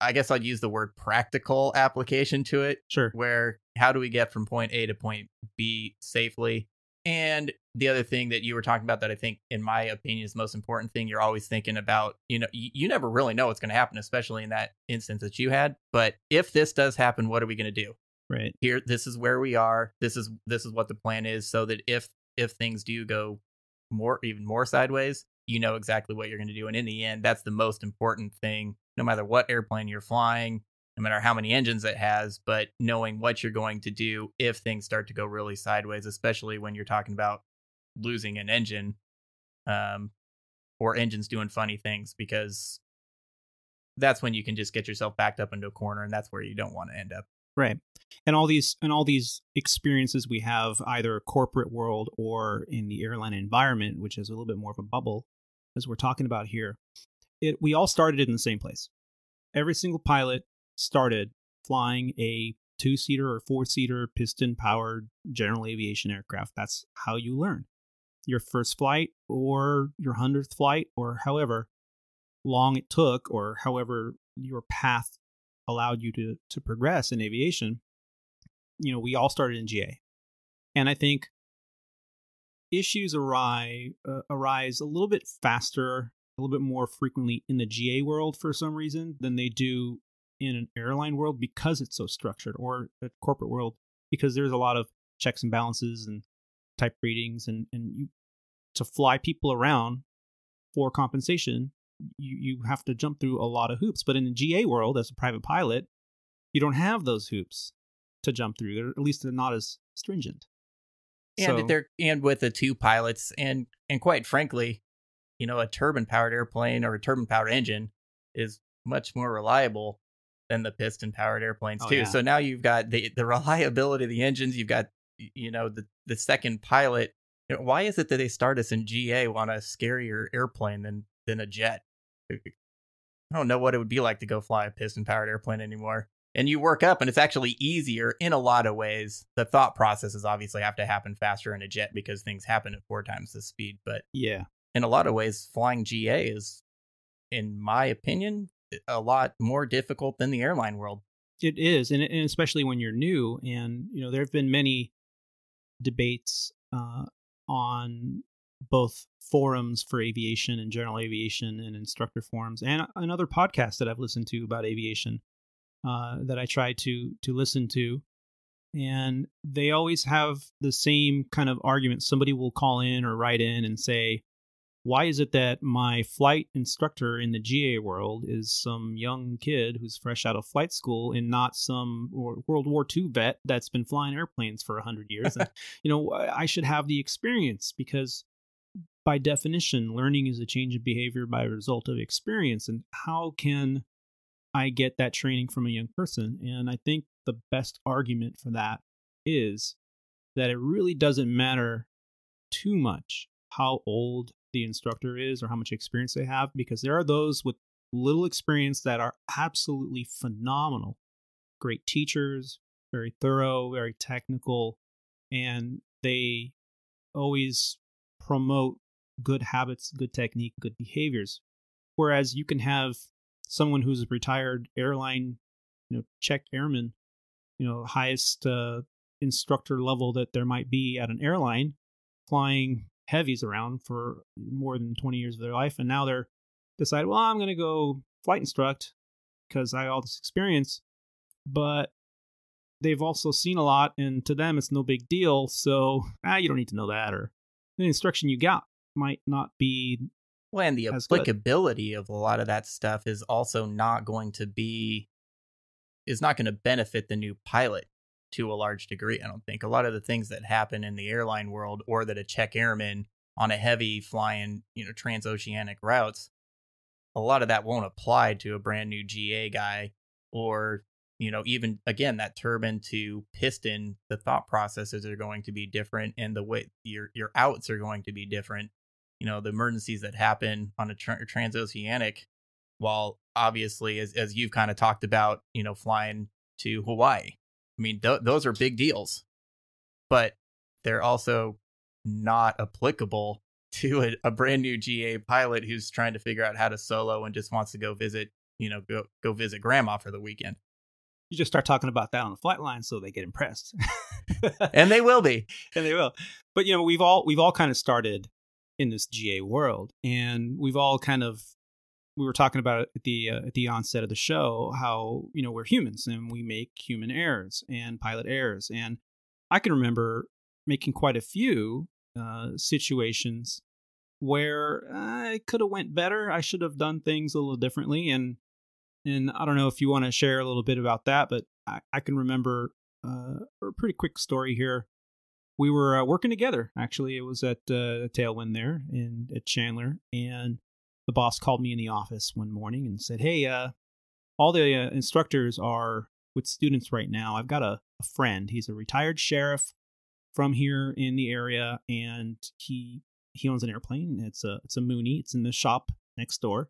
B: i guess i'd use the word practical application to it
A: sure.
B: where how do we get from point a to point b safely And the other thing that you were talking about that I think, in my opinion, is the most important thing you're always thinking about, you know, you, you never really know what's going to happen, especially in that instance that you had. But if this does happen, what are we going to do?
A: Right.
B: Here, this is where we are. This is this is what the plan is, so that if if things do go more even more sideways, you know exactly what you're going to do. And in the end, that's the most important thing, no matter what airplane you're flying, no matter how many engines it has, but knowing what you're going to do if things start to go really sideways, especially when you're talking about losing an engine um, or engines doing funny things, because that's when you can just get yourself backed up into a corner, and that's where you don't want to end up.
A: Right. And all these and all these experiences we have either corporate world or in the airline environment, which is a little bit more of a bubble, as we're talking about here, it we all started in the same place. Every single pilot started flying a two seater or four seater piston powered general aviation aircraft. That's how you learn. Your first flight or your hundredth flight or however long it took or however your path allowed you to to progress in aviation, you know, we all started in GA. And I think issues arise uh, arise a little bit faster, a little bit more frequently in the GA world for some reason than they do in an airline world because it's so structured or a corporate world because there's a lot of checks and balances and type ratings and and you to fly people around for compensation you you have to jump through a lot of hoops. But in the GA world as a private pilot you don't have those hoops to jump through. They're, at least they're not as stringent.
B: And
A: So-
B: they're and with the two pilots and and quite frankly you know a turbine powered airplane or a turbine powered engine is much more reliable than the piston powered airplanes
A: Oh,
B: too.
A: yeah.
B: so now you've got the the reliability of the engines you've got you know the the second pilot. You know, why is it that they start us in ga on a scarier airplane than than a jet? I don't know what it would be like to go fly a piston powered airplane anymore. And you work up and it's actually easier in a lot of ways. The thought processes obviously have to happen faster in a jet because things happen at four times the speed but
A: yeah.
B: in a lot of ways flying ga is in my opinion a lot more difficult than the airline world
A: It is, and, and especially when you're new. And you know, there have been many debates uh, on both forums for aviation and general aviation and instructor forums, and another podcast that I've listened to about aviation uh, that I try to to listen to. And they always have the same kind of argument. Somebody will call in or write in and say, why is it that my flight instructor in the GA world is some young kid who's fresh out of flight school and not some World War II vet that's been flying airplanes for 100 years? and, you know, I should have the experience because by definition, learning is a change of behavior by result of experience. And how can I get that training from a young person? And I think the best argument for that is that it really doesn't matter too much how old the instructor is or how much experience they have because there are those with little experience that are absolutely phenomenal. Great teachers very thorough very technical and they always promote good habits good technique good behaviors. Whereas you can have someone who's a retired airline you know check airman you know highest uh, instructor level that there might be at an airline flying heavies around for more than 20 years of their life and now they're decide well i'm going to go flight instruct because i have all this experience but they've also seen a lot and to them it's no big deal so ah you don't need to know that or the instruction you got might not be
B: well and the
A: That's good.
B: applicability of a lot of that stuff is also not going to be is not going to benefit the new pilot to a large degree i don't think. A lot of the things that happen in the airline world or that a check airman on a heavy flying you know transoceanic routes a lot of that won't apply to a brand new ga guy or you know even again that turbine to piston the thought processes are going to be different and the way your your outs are going to be different. You know the emergencies that happen on a tra- transoceanic while obviously as, as you've kind of talked about you know flying to hawaii i mean th- those are big deals but they're also not applicable to a, a brand new ga pilot who's trying to figure out how to solo and just wants to go visit you know go go visit grandma for the weekend
A: you just start talking about that on the flight line so they get impressed
B: and they will be.
A: and they will. But you know, we've all we've all kind of started in this GA world, and we've all kind of we were talking about at the uh, at the onset of the show how you know we're humans and we make human errors and pilot errors, and I can remember making quite a few uh, situations where I could have went better. I should have done things a little differently, and and I don't know if you want to share a little bit about that, but I, I can remember uh, a pretty quick story here we were uh, working together. Actually, it was at uh, Tailwind there in at Chandler, and the boss called me in the office one morning and said, "Hey, uh, all the uh, instructors are with students right now. I've got a, a friend. He's a retired sheriff from here in the area, and he he owns an airplane. It's a it's a Mooney. It's in the shop next door,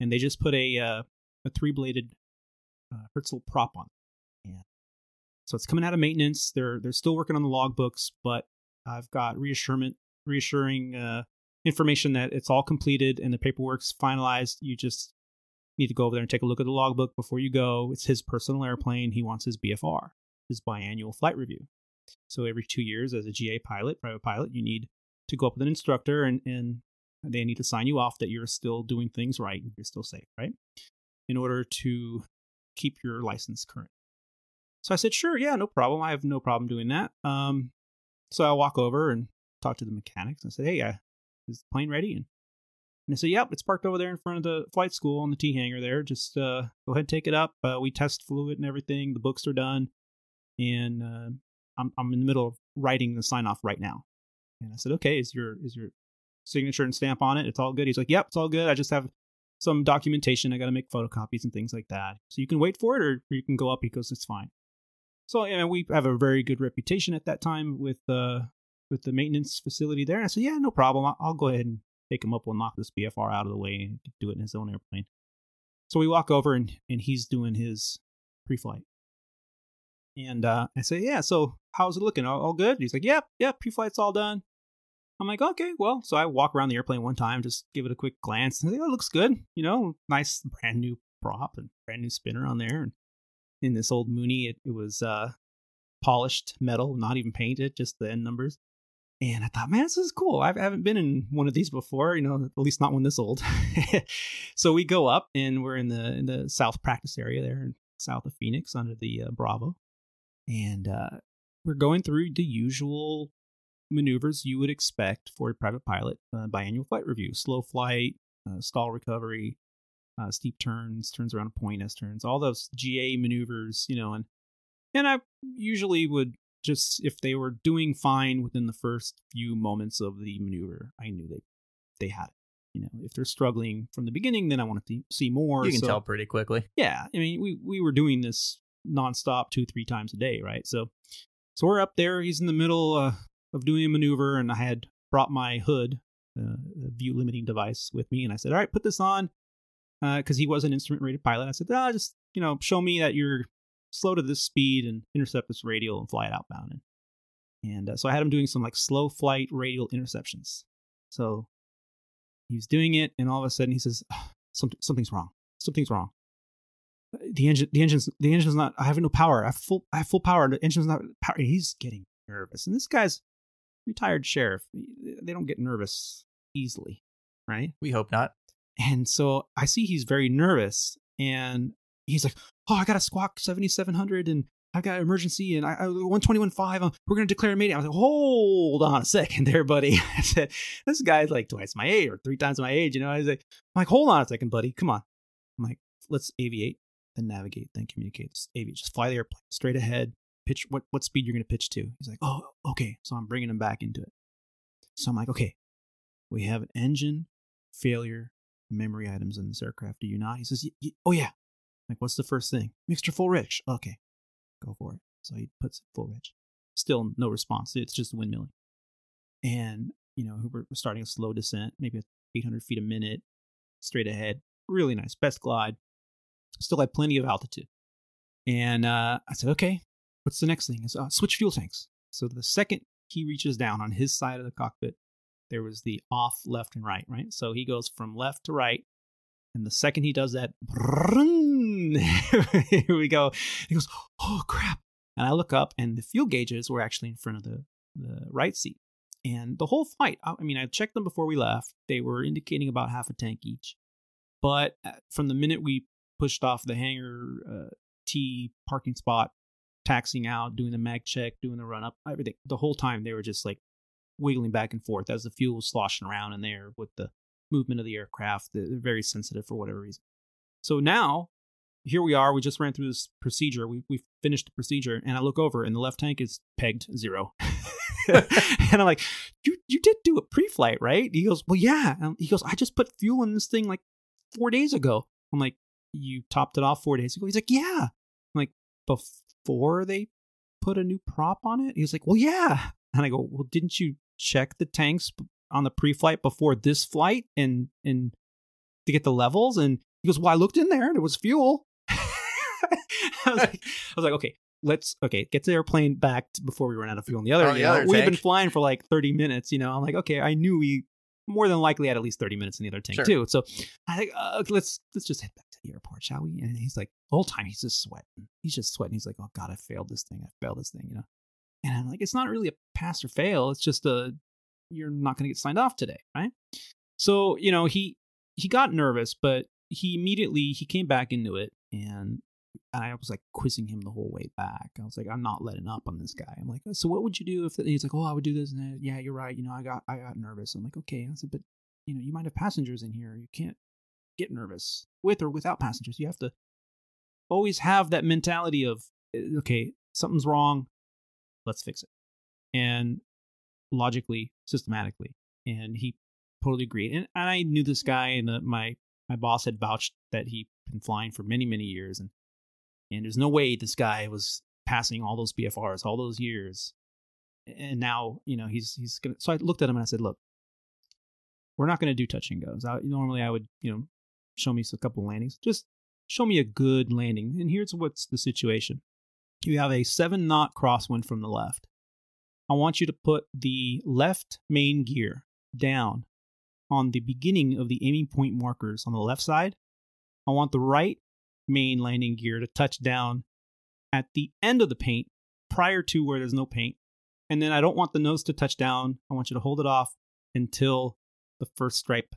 A: and they just put a uh, a three bladed uh, Hartzell prop on. And so it's coming out of maintenance. They're they're still working on the logbooks, but I've got reassurance reassuring uh, information that it's all completed and the paperwork's finalized. You just need to go over there and take a look at the logbook before you go. It's his personal airplane. He wants his BFR, his biannual flight review. So every two years, as a GA pilot, private pilot, you need to go up with an instructor and, and they need to sign you off that you're still doing things right and you're still safe, right? In order to keep your license current. So I said, sure, yeah, no problem. I have no problem doing that. Um, so I walk over and talk to the mechanics. I said, hey, uh, is the plane ready? And, and I said, yep, it's parked over there in front of the flight school on the T hangar there. Just uh, go ahead and take it up. Uh, we test fluid and everything. The books are done. And uh, I'm, I'm in the middle of writing the sign off right now. And I said, okay, is your is your signature and stamp on it? It's all good. He's like, yep, it's all good. I just have some documentation. I got to make photocopies and things like that. So you can wait for it, or you can go up because it's fine. So yeah, we have a very good reputation at that time with uh with the maintenance facility there. I said, yeah, no problem. I'll, I'll go ahead and take him up. We'll knock this BFR out of the way and do it in his own airplane. So we walk over and and he's doing his pre-flight. And uh, I say, yeah. So how's it looking? All, all good? He's like, yep, yep. Pre-flight's all done. I'm like, okay, well. So I walk around the airplane one time, just give it a quick glance, and oh, it looks good. You know, nice brand new prop and brand new spinner on there. And in this old Mooney, it, it was uh, polished metal, not even painted, just the end numbers. And I thought, man, this is cool. I haven't been in one of these before, you know, at least not one this old. so we go up, and we're in the in the south practice area there, south of Phoenix, under the uh, Bravo, and uh, we're going through the usual maneuvers you would expect for a private pilot uh, biannual flight review: slow flight, uh, stall recovery, uh, steep turns, turns around a point, S turns, all those GA maneuvers, you know, and and I usually would just if they were doing fine within the first few moments of the maneuver, I knew they they had it. You know, if they're struggling from the beginning, then I wanted to see more.
B: You can
A: so,
B: tell pretty quickly.
A: Yeah, I mean, we we were doing this nonstop, two three times a day, right? So so we're up there. He's in the middle uh, of doing a maneuver, and I had brought my hood, uh, view limiting device, with me, and I said, "All right, put this on." because uh, he was an instrument rated pilot. I said, ah, just you know, show me that you're slow to this speed and intercept this radial and fly it outbound. And, and uh, so I had him doing some like slow flight radial interceptions. So he was doing it, and all of a sudden he says, something, something's wrong. Something's wrong. The engine, the engine's, the engine's not. I have no power. I have full, I have full power. The engine's not power. He's getting nervous, and this guy's retired sheriff. They don't get nervous easily, right?
B: We hope not.
A: And so I see he's very nervous and he's like, Oh, I got a squawk 7700 and I've got emergency and I, I 121.5. Uh, we're going to declare a meeting. I was like, Hold on a second there, buddy. I said, This guy's like twice my age or three times my age. You know, I was like, I'm like, Hold on a second, buddy. Come on. I'm like, Let's aviate, then navigate, then communicate. Just aviate. Just fly the airplane straight ahead. Pitch what, what speed you're going to pitch to. He's like, Oh, okay. So I'm bringing him back into it. So I'm like, Okay, we have an engine failure memory items in this aircraft, do you not? He says, Oh, yeah. Like, what's the first thing? Mixture full rich. Okay, go for it. So he puts it full rich. Still no response. It's just windmilling. And, you know, we're starting a slow descent, maybe 800 feet a minute, straight ahead. Really nice. Best glide. Still had plenty of altitude. And uh, I said, okay, what's the next thing? Is uh, switch fuel tanks. So the second he reaches down on his side of the cockpit, there was the off, left, and right, right? So he goes from left to right. And the second he does that, here we go. He goes, oh crap. And I look up, and the fuel gauges were actually in front of the, the right seat. And the whole flight, I I mean, I checked them before we left. They were indicating about half a tank each. But uh, from the minute we pushed off the hangar uh, T parking spot, taxiing out, doing the mag check, doing the run up, everything, the whole time they were just like wiggling back and forth as the fuel was sloshing around in there with the movement of the aircraft. They're very sensitive for whatever reason. So now, here we are. We just ran through this procedure. We we finished the procedure, and I look over, and the left tank is pegged zero. and I'm like, "You you did do a pre-flight, right?" He goes, "Well, yeah." And he goes, "I just put fuel in this thing like four days ago." I'm like, "You topped it off four days ago?" He's like, "Yeah." I'm like, "Before they put a new prop on it?" He was like, "Well, yeah." And I go, "Well, didn't you check the tanks on the pre-flight before this flight and and to get the levels?" And he goes, "Well, I looked in there and it was fuel." I was like, I was like, okay, let's okay, get the airplane back before we run out of fuel. On the other,
B: On the other
A: we've been flying for like 30 minutes, you know. I'm like, okay, I knew we more than likely had at least 30 minutes in the other tank
B: Sure.
A: too. So I think uh, let's let's just head back to the airport, shall we? And he's like, the whole time he's just sweating. He's just sweating. He's like, oh god, I failed this thing. I failed this thing, you know. And I'm like, it's not really a pass or fail. It's just a you're not going to get signed off today, right? So you know he he got nervous, but he immediately he came back into it, and I was like quizzing him the whole way back. I was like, I'm not letting up on this guy. I'm like, so what would you do if? He's like, oh, I would do this and that. Yeah, you're right. You know, I got I got nervous. I'm like, okay. I said, but you know, you might have passengers in here. You can't get nervous with or without passengers. You have to always have that mentality of, eh, okay, something's wrong. Let's fix it. And logically, systematically. And he totally agreed. And, and I knew this guy, and uh, my my boss had vouched that he'd been flying for many many years, and and there's no way this guy was passing all those BFRs all those years. And now you know he's he's gonna. So I looked at him and I said, look, we're not gonna do touch and goes. I, normally I would you know show me a couple landings. Just show me a good landing. And here's what's the situation. You have a seven knot crosswind from the left. I want you to put the left main gear down on the beginning of the aiming point markers on the left side. I want the right main landing gear to touch down at the end of the paint prior to where there's no paint. And then I don't want the nose to touch down. I want you to hold it off until the first stripe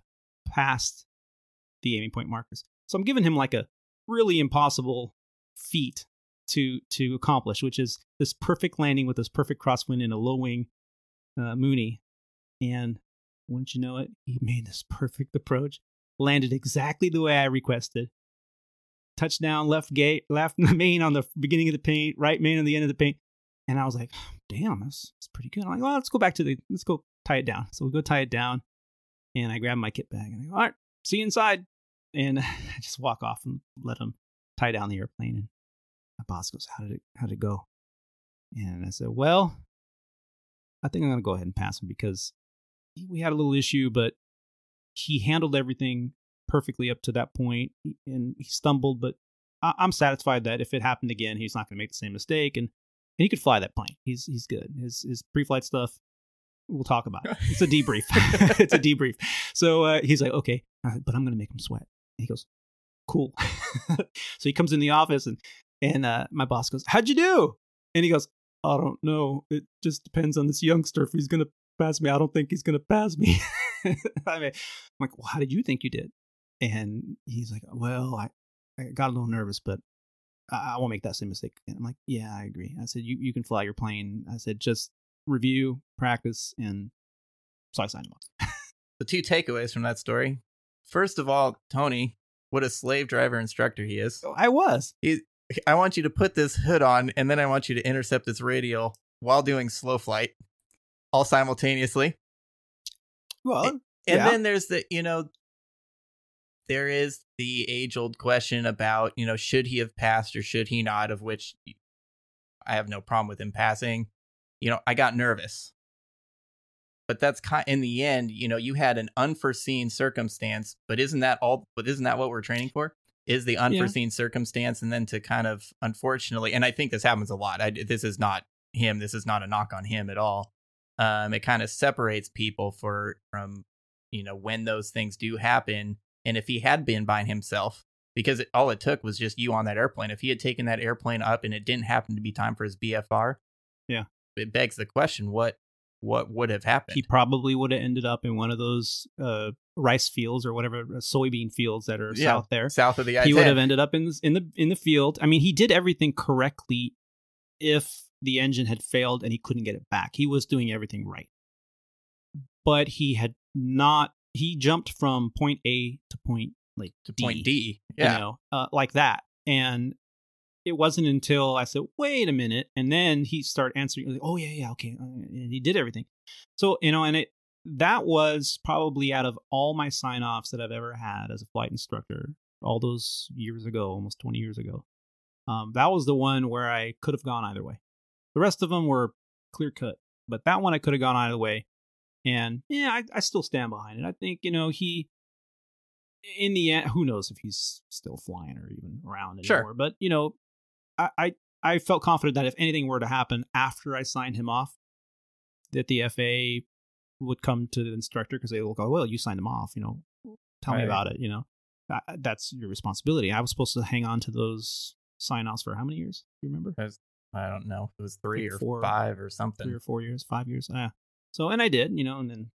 A: past the aiming point markers. So I'm giving him like a really impossible feat to to accomplish, which is this perfect landing with this perfect crosswind in a low wing uh, Mooney. And wouldn't you know it, he made this perfect approach, landed exactly the way I requested. Touchdown, left gate, left main on the beginning of the paint, right main on the end of the paint. And I was like, damn, that's, that's pretty good. I'm like, well, let's go back to the, let's go tie it down. So we go tie it down. And I grab my kit bag and I go, all right, see you inside. And I just walk off and let him tie down the airplane. And my boss goes, how did it, how did it go? And I said, well, I think I'm going to go ahead and pass him because we had a little issue, but he handled everything perfectly up to that point, and he stumbled. But I- I'm satisfied that if it happened again, he's not going to make the same mistake, and, and he could fly that plane. He's he's good. His his pre-flight stuff, we'll talk about. It. It's a debrief. it's a debrief. So uh, he's like, okay, right, but I'm going to make him sweat. And he goes, cool. so he comes in the office, and and uh, my boss goes, how'd you do? And he goes, I don't know. It just depends on this youngster if he's going to pass me. I don't think he's going to pass me. I mean, I'm like, well, how did you think you did? And he's like, well, I, I got a little nervous, but I, I won't make that same mistake. And I'm like, yeah, I agree. I said, you, you can fly your plane. I said, just review, practice, and so I signed him up.
B: The two takeaways from that story. First of all, Tony, what a slave driver instructor he is.
A: I was.
B: He, I want you to put this hood on, and then I want you to intercept this radial while doing slow flight, all simultaneously.
A: Well,
B: And
A: Yeah.
B: then there's the, you know, there is the age old question about, you know, should he have passed or should he not, of which I have no problem with him passing. You know, I got nervous. But that's kind in the end, you know, you had an unforeseen circumstance, but isn't that all but isn't that what we're training for? Is the unforeseen circumstance and then to kind of unfortunately, and I think this happens a lot. I, this is not him. This is not a knock on him at all. Um, it kind of separates people for from you know when those things do happen. And if he had been by himself because it, all it took was just you on that airplane. If he had taken that airplane up and it didn't happen to be time for his BFR,
A: Yeah.
B: it begs the question: what what would have happened?
A: he probably would have ended up in one of those uh, rice fields or whatever uh, soybean fields that are
B: Yeah,
A: south there.
B: south of the
A: he would have ended up in in the in the field. I mean, he did everything correctly. If the engine had failed and he couldn't get it back, he was doing everything right. But he had not. He jumped from point A to point like
B: to point D.
A: you
B: Yeah,
A: know, uh, like that. And it wasn't until I said, "Wait a minute," and then he started answering. Like, oh yeah, yeah, okay, uh, and he did everything. So you know, and it that was probably out of all my sign offs that I've ever had as a flight instructor, all those years ago, almost twenty years ago. Um, that was the one where I could have gone either way. The rest of them were clear cut, but that one I could have gone either way. And yeah, I, I still stand behind it. I think you know he in the end, who knows if he's still flying or even around anymore.
B: Sure.
A: anymore. But you know, I, I I felt confident that if anything were to happen after I signed him off, that the FAA would come to the instructor because they will go, oh, "Well, you signed him off. You know, tell me about it. You know, that, that's your responsibility." I was supposed to hang on to those sign offs for how many years? Do you remember?
B: I don't know. It was three
A: Like
B: or
A: four-
B: five or something.
A: Three or four years, five years. Yeah. So, and I did. You know, and then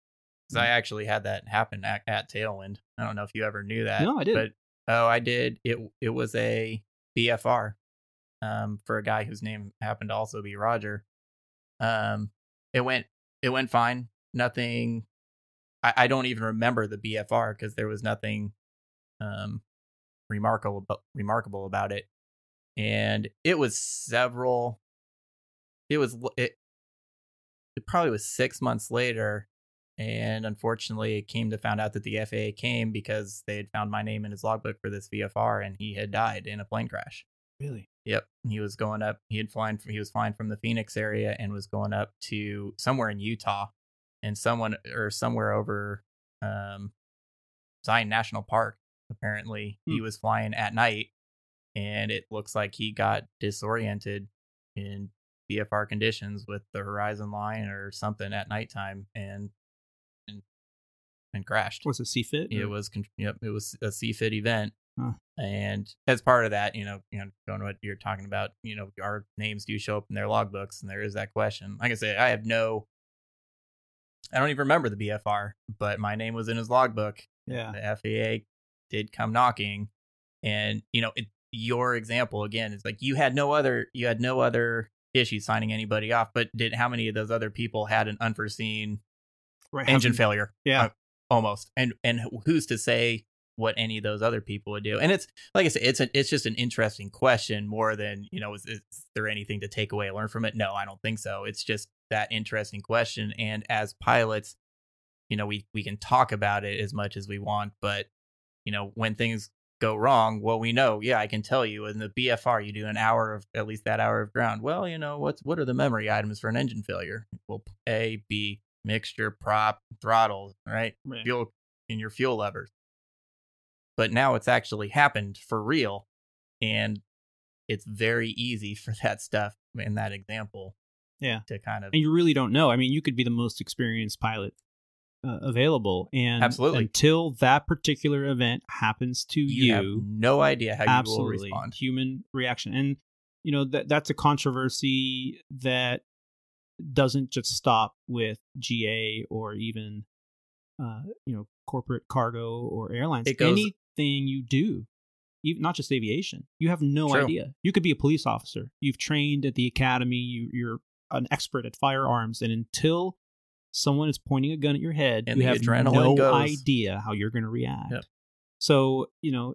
B: 'Cause I actually had that happen at, at Tailwind. I don't know if you ever knew that.
A: No, I didn't.
B: But oh, I did. It it was a BFR, um, for a guy whose name happened to also be Roger. Um, it went it went fine. Nothing. I, I don't even remember the BFR because there was nothing, um, remarkable remarkable about it, and it was several. It was it. It probably was six months later and unfortunately it came to found out that the FAA came because they had found my name in his logbook for this BFR and he had died in a plane crash.
A: really,
B: Yep, he was going up. He had flying. He was flying from the Phoenix area and was going up to somewhere in Utah, and someone or somewhere over um, Zion National Park. Apparently, he
A: Hmm.
B: was flying at night, and it looks like he got disoriented in VFR conditions with the horizon line or something at nighttime, and and and crashed.
A: was it CFIT?
B: It
A: or-
B: was yep, it was a CFIT event.
A: Huh.
B: And as part of that, you know, you know, going what you're talking about, you know, our names do show up in their logbooks, and there is that question. Like I say, I have no, I don't even remember the BFR, but my name was in his logbook.
A: yeah.
B: The FAA did come knocking, and you know, it, your example again is like you had no other, you had no other issue signing anybody off, but did how many of those other people had an unforeseen
A: Right,
B: engine failure?
A: Yeah.
B: uh, almost and and who's to say what any of those other people would do and it's like i said it's a, it's just an interesting question more than you know is, is there anything to take away or learn from it? No i don't think so. It's just that interesting question and as pilots you know we we can talk about it as much as we want but you know when things go wrong well we know yeah i can tell you in the bfr you do an hour of at least that hour of ground. Well you know what's what are the memory items for an engine failure? Well a b mixture prop throttle right?
A: Right.
B: fuel in your fuel levers. But now it's actually happened for real. And it's very easy for that stuff in that example.
A: Yeah.
B: To kind of
A: and you really don't know. I mean, you could be the most experienced pilot uh, available, and
B: Absolutely.
A: until that particular event happens to
B: you,
A: you,
B: have no idea how you will
A: absolutely
B: respond.
A: human reaction, and you know that that's a controversy that doesn't just stop with GA or even uh, you know corporate cargo or airlines.
B: It goes-
A: Anything you do. Even, not just aviation. You have no
B: True.
A: idea. You could be a police officer. You've trained at the academy. You, you're an expert at firearms, and until someone is pointing a gun at your head,
B: And
A: you have no
B: goes.
A: idea how you're going to react.
B: Yep.
A: So you know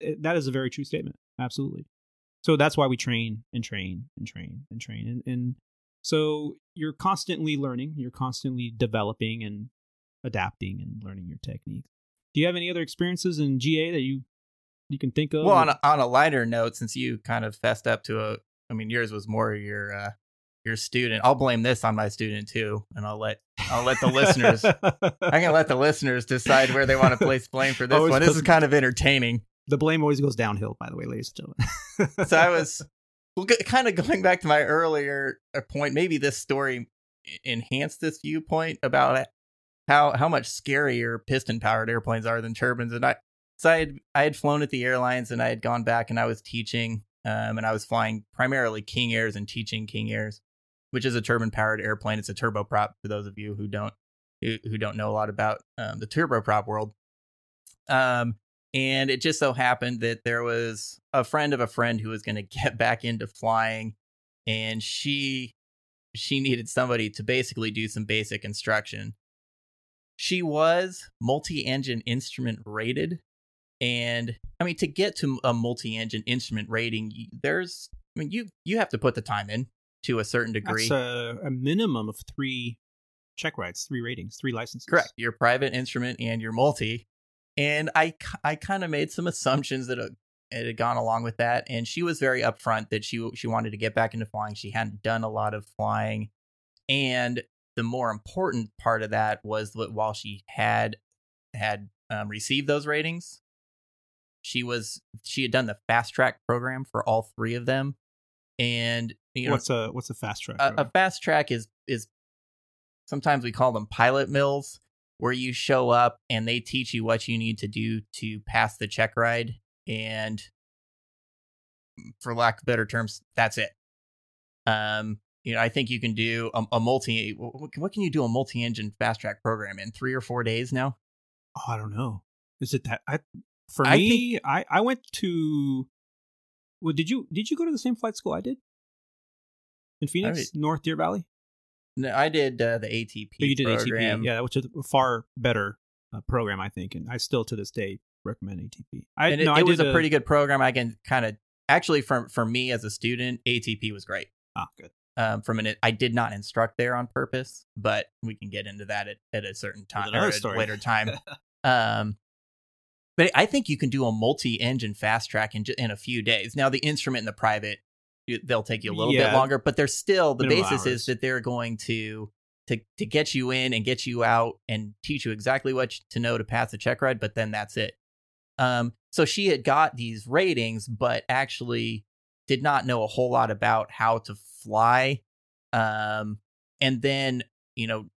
A: it- that is a very true statement. Absolutely. So that's why we train and train and train and train, and, and so you're constantly learning. You're constantly developing and adapting and learning your techniques. Do you have any other experiences in GA that you you can think of?
B: Well, on a, on a lighter note, since you kind of fessed up to a, I mean, yours was more your uh, your student. I'll blame this on my student too, and I'll let I'll let the listeners. I can let the listeners decide where they want to place blame for this
A: Always
B: one. This is kind of entertaining.
A: the blame always goes downhill. By the way, ladies and gentlemen.
B: so I was well, g- kind of going back to my earlier uh, point. Maybe this story enhanced this viewpoint about it- how how much scarier piston powered airplanes are than turbines. And I so I had I had flown at the airlines and I had gone back and I was teaching um, and I was flying primarily King Airs and teaching King Airs, which is a turbine powered airplane. It's a turboprop for those of you who don't who, who don't know a lot about um, the turboprop world. Um, and it just so happened that there was a friend of a friend who was going to get back into flying, and she she needed somebody to basically do some basic instruction. She was multi-engine instrument rated, and I mean to get to a multi-engine instrument rating, there's I mean you you have to put the time in to a certain degree.
A: That's a, a minimum of three check rides, three ratings, three licenses.
B: Correct. Your private instrument and your multi. And I I kind of made some assumptions that uh, it had gone along with that, and she was very upfront that she she wanted to get back into flying. She hadn't done a lot of flying, and the more important part of that was that while she had had um, received those ratings, she was she had done the fast track program for all three of them, and you know
A: what's a what's a fast track?
B: a, a fast track is is sometimes we call them pilot mills where you show up and they teach you what you need to do to pass the check ride and for lack of better terms that's it um you know i think you can do a, a multi what can you do a multi-engine fast track program in three or four days now
A: oh, i don't know is it that i for
B: I
A: me
B: think-
A: i i went to well did you did you go to the same flight school i did in phoenix north deer valley
B: no i did uh, the atp
A: So you did
B: program.
A: ATP, yeah, which is a far better uh, program, I think, and I still to this day recommend ATP. I
B: and it,
A: no,
B: it
A: I
B: was
A: did
B: a pretty good program i can kind of actually for for me as a student atp was great
A: ah good.
B: Um, from an I did not instruct there on purpose, but we can get into that at, at a certain time or a later time. um, but I think you can do a multi-engine fast track in in a few days. Now the instrument and the private they'll take you a little bit longer, but they're still the
A: Minimal
B: basis
A: hours.
B: is that they're going to to to get you in and get you out and teach you exactly what to know to pass the check ride, but then that's it. Um, so she had got these ratings, but actually did not know a whole lot about how to fly. Um, and then you know,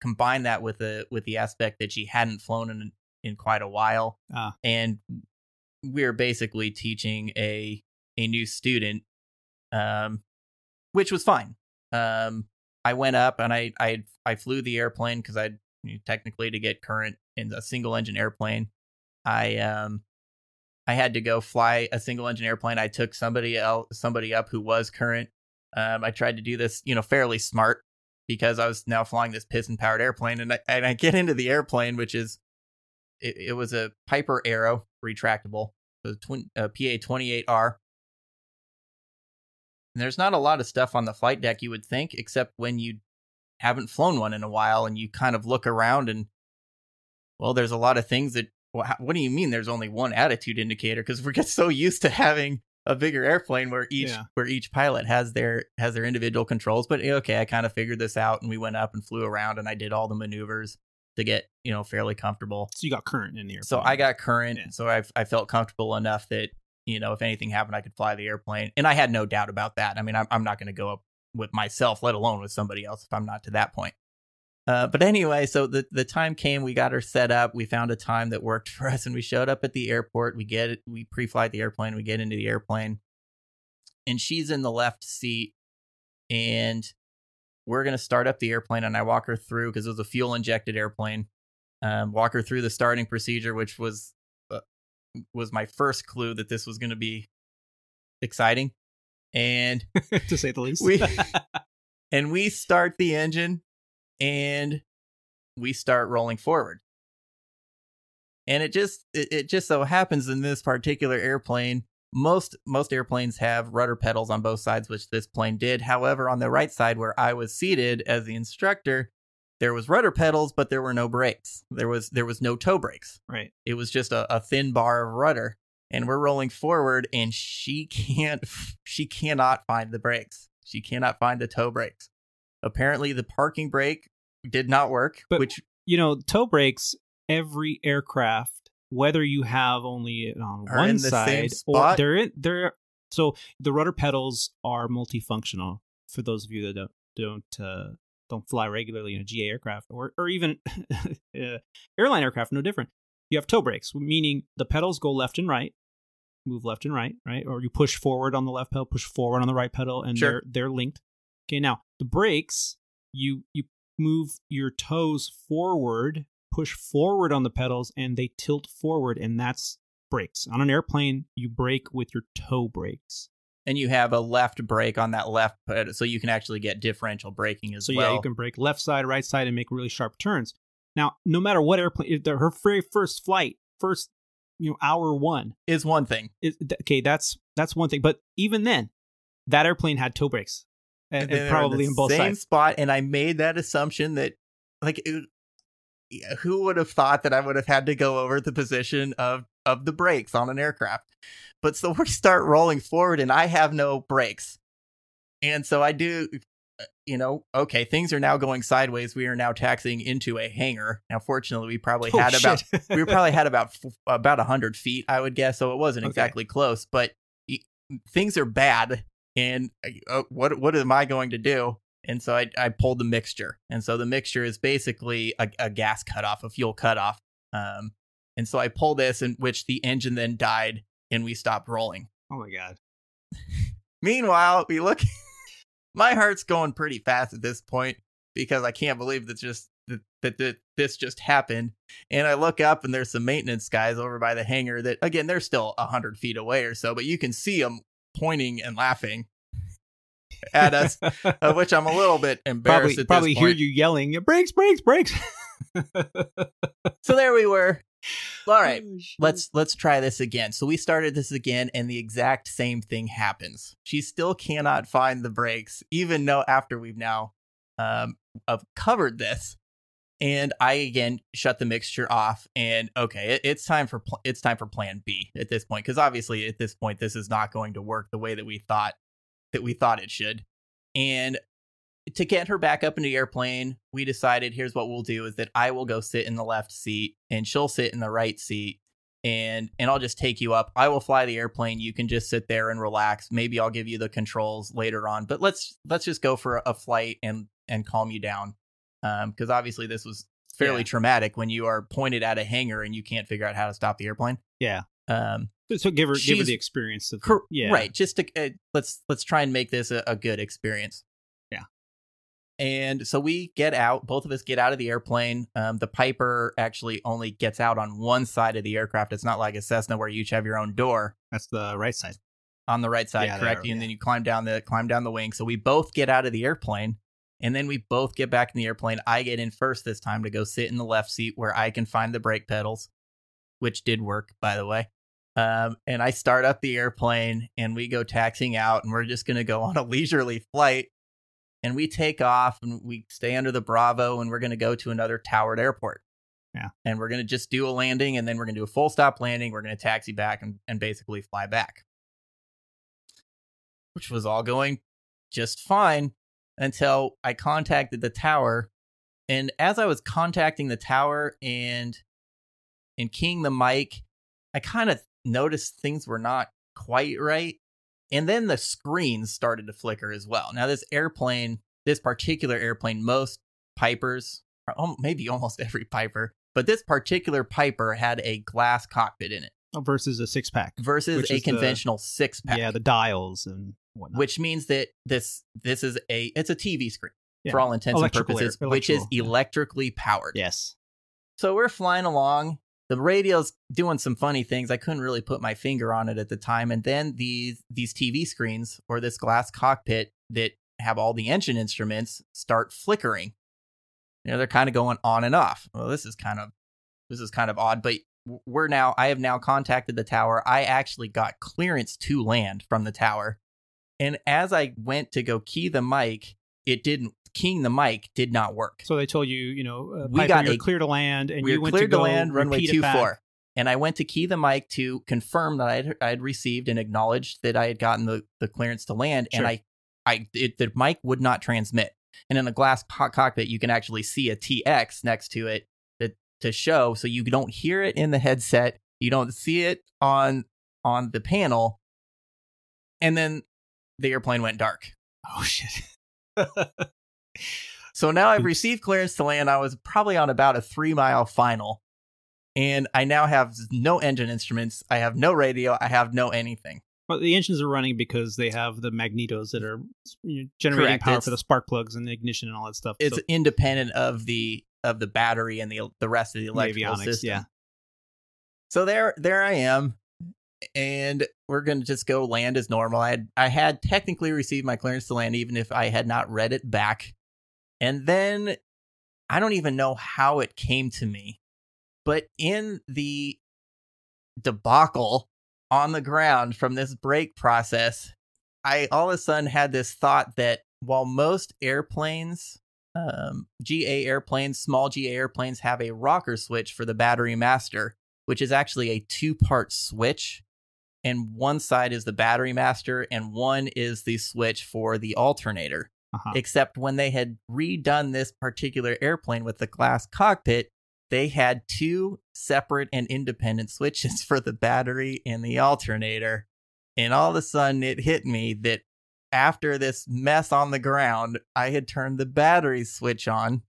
B: combine that with the with the aspect that she hadn't flown in in quite a while,
A: Ah.
B: and we're basically teaching a a new student, um, which was fine. Um, I went up and I I I flew the airplane because I technically to get current in a single engine airplane. I um I had to go fly a single engine airplane. I took somebody else somebody up who was current. Um, I tried to do this, you know, fairly smart because I was now flying this piston powered airplane, and I and I get into the airplane, which is it, it was a Piper Arrow retractable, the twin PA twenty eight R. There's not a lot of stuff on the flight deck you would think, except when you haven't flown one in a while and you kind of look around and well, there's a lot of things that. Well, how, what do you mean? There's only one attitude indicator because we get so used to having a bigger airplane where each
A: Yeah.
B: where each pilot has their has their individual controls. But eh, okay, I kind of figured this out, and we went up and flew around, and I did all the maneuvers to get you know fairly comfortable.
A: So you got current in the airplane.
B: So I got current,
A: Yeah.
B: so I I felt comfortable enough that you know if anything happened, I could fly the airplane, and I had no doubt about that. I mean, I'm I'm not going to go up with myself, let alone with somebody else, if I'm not to that point. Uh, but anyway, so the the time came, we got her set up, we found a time that worked for us, and we showed up at the airport. We get it, we pre-flight the airplane, we get into the airplane, and she's in the left seat, and we're gonna start up the airplane, and I walk her through because it was a fuel injected airplane. Um, walk her through the starting procedure, which was uh, was my first clue that this was going to be exciting. And
A: to say the least.
B: we and we start the engine and we start rolling forward. And it just it, it just so happens in this particular airplane, most most airplanes have rudder pedals on both sides, which this plane did. However, on the right side where I was seated as the instructor, there was rudder pedals, but there were no brakes. There was there was no toe brakes
A: right.
B: it was just a, a thin bar of rudder and we're rolling forward and she can't she cannot find the brakes she cannot find the toe brakes apparently the parking brake did not work
A: But-
B: which
A: You know, toe brakes. Every aircraft, whether you have only it on one
B: in the same
A: side or they're in, they're so the rudder pedals are multifunctional. For those of you that don't don't uh, don't fly regularly in a GA aircraft or or even uh, airline aircraft, no different. you have toe brakes, meaning the pedals go left and right, move left and right, right? Or you push forward on the left pedal, push forward on the right pedal, and
B: Sure.
A: they're they're linked. Okay, now the brakes, you you move your toes forward, push forward on the pedals, and they tilt forward, and that's brakes. On an airplane, you brake with your toe brakes.
B: And you have a left brake on that left pedal, so you can actually get differential braking as
A: So
B: well.
A: yeah, you can brake left side, right side, and make really sharp turns. Now, no matter what airplane, her very first flight, first you know hour one,
B: is one thing.
A: is okay. That's that's one thing. But even then, that airplane had toe brakes, and,
B: And
A: and
B: they were
A: probably
B: the
A: in both
B: same
A: sides.
B: spot, and I made that assumption that, like, it- who would have thought that I would have had to go over the position of of the brakes on an aircraft? But so we start rolling forward, and I have no brakes, and so I do. uh, You know, okay, things are now going sideways. We are now taxiing into a hangar. Now, fortunately, we probably
A: Oh,
B: had about we probably had about about a hundred feet, I would guess. So it wasn't
A: Okay.
B: exactly close, but things are bad. And uh, what what am I going to do? And so I I pulled the mixture, and so the mixture is basically a, a gas cutoff, a fuel cutoff. Um, and so I pull this, in which the engine then died, and we stopped rolling.
A: oh my god!
B: Meanwhile, we look. my heart's going pretty fast at this point because I can't believe that just that, that, that this just happened. And I look up and there's some maintenance guys over by the hangar that again they're still a hundred feet away or so, but you can see them pointing and laughing at us, of which I'm a little bit embarrassed
A: probably
B: at
A: probably
B: this
A: hear you yelling, "Brakes, brakes, brakes!"
B: So there we were. All right.
A: Oh,
B: let's let's try this again. So we started this again, and the exact same thing happens. She still cannot find the brakes, even though after we've now um have covered this. And I again shut the mixture off, and okay, it, it's time for pl- it's time for Plan B at this point, because obviously at this point this is not going to work the way that we thought that we thought it should. And to get her back up in the airplane, we decided here's what we'll do is that I will go sit in the left seat and she'll sit in the right seat and and I'll just take you up. I will fly the airplane. You can just sit there and relax. Maybe I'll give you the controls later on, but let's let's just go for a, a flight and and calm you down. Um cuz obviously this was fairly
A: Yeah.
B: traumatic when you are pointed at a hangar and you can't figure out how to stop the airplane.
A: Yeah.
B: Um
A: so give her give her the experience of
B: Cor-
A: yeah
B: Right. Just to uh, let's let's try and make this a, a good experience.
A: Yeah.
B: And so we get out. Both of us get out of the airplane. Um, the Piper actually only gets out on one side of the aircraft. It's not like a Cessna where you each have your own door
A: That's the right side.
B: on the right side,
A: Yeah,
B: correct?
A: there,
B: and
A: yeah.
B: then you climb down the climb down the wing. So we both get out of the airplane, and then we both get back in the airplane. I get in first this time to go sit in the left seat where I can find the brake pedals, which did work, by the way. Um, and I start up the airplane, and we go taxiing out, and we're just gonna go on a leisurely flight. And we take off, and we stay under the Bravo, and we're gonna go to another towered airport.
A: Yeah.
B: And we're gonna just do a landing, and then we're gonna do a full stop landing. We're gonna taxi back and, and basically fly back which was all going just fine until I contacted the tower. And as I was contacting the tower and and keying the mic, I kind of noticed things were not quite right. And then the screens started to flicker as well. Now, this airplane, this particular airplane, most Pipers, or maybe almost every Piper, but this particular Piper had a glass cockpit in it oh,
A: versus a six pack.
B: versus a
A: is the-
B: conventional six pack
A: Yeah, the dials and whatnot.
B: which means that this this is a it's a TV screen
A: Yeah.
B: for all intents and
A: Electrical
B: purposes, which is electrically powered.
A: yes.
B: So we're flying along. The radio's doing some funny things. I couldn't really put my finger on it at the time. And then these these TV screens or this glass cockpit that have all the engine instruments start flickering. You know, they're kind of going on and off. Well, this is kind of this is kind of odd, but we're now I have now contacted the tower. I actually got clearance to land from the tower. And as I went to go key the mic, it didn't keying the mic did not work.
A: So they told you, you know, uh,
B: We
A: Piper,
B: got a-
A: clear to land, and
B: we
A: you went
B: cleared
A: to,
B: to, land runway two four. And I went to key the mic to confirm that I had, I had received and acknowledged that I had gotten the, the clearance to land. And I, I it, the mic would not transmit. And in the glass co- cockpit, you can actually see a TX next to it that, to show, so you don't hear it in the headset. You don't see it on on the panel. And then the airplane went dark.
A: Oh shit.
B: So now I've received clearance to land. I was probably on about a three mile final. and I now have no engine instruments. I have no radio. I have no anything.
A: But the engines are running because they have the magnetos that are you know, generating
B: Correct.
A: power
B: It's-
A: for the spark plugs and the ignition and all that stuff.
B: It's
A: So-
B: independent of the of the battery and the the rest of the electrical
A: avionics,
B: system.
A: yeah.
B: So there there I am, and we're gonna just go land as normal. I had I had technically received my clearance to land, even if I had not read it back. And then I don't even know how it came to me, but in the debacle on the ground from this brake process, I all of a sudden had this thought that while most airplanes, um, GA airplanes, small GA airplanes have a rocker switch for the battery master, which is actually a two part switch. And one side is the battery master, and one is the switch for the alternator
A: Uh-huh.
B: except when they had redone this particular airplane with the glass cockpit, they had two separate and independent switches for the battery and the alternator. And all of a sudden, it hit me that after this mess on the ground, I had turned the battery switch on.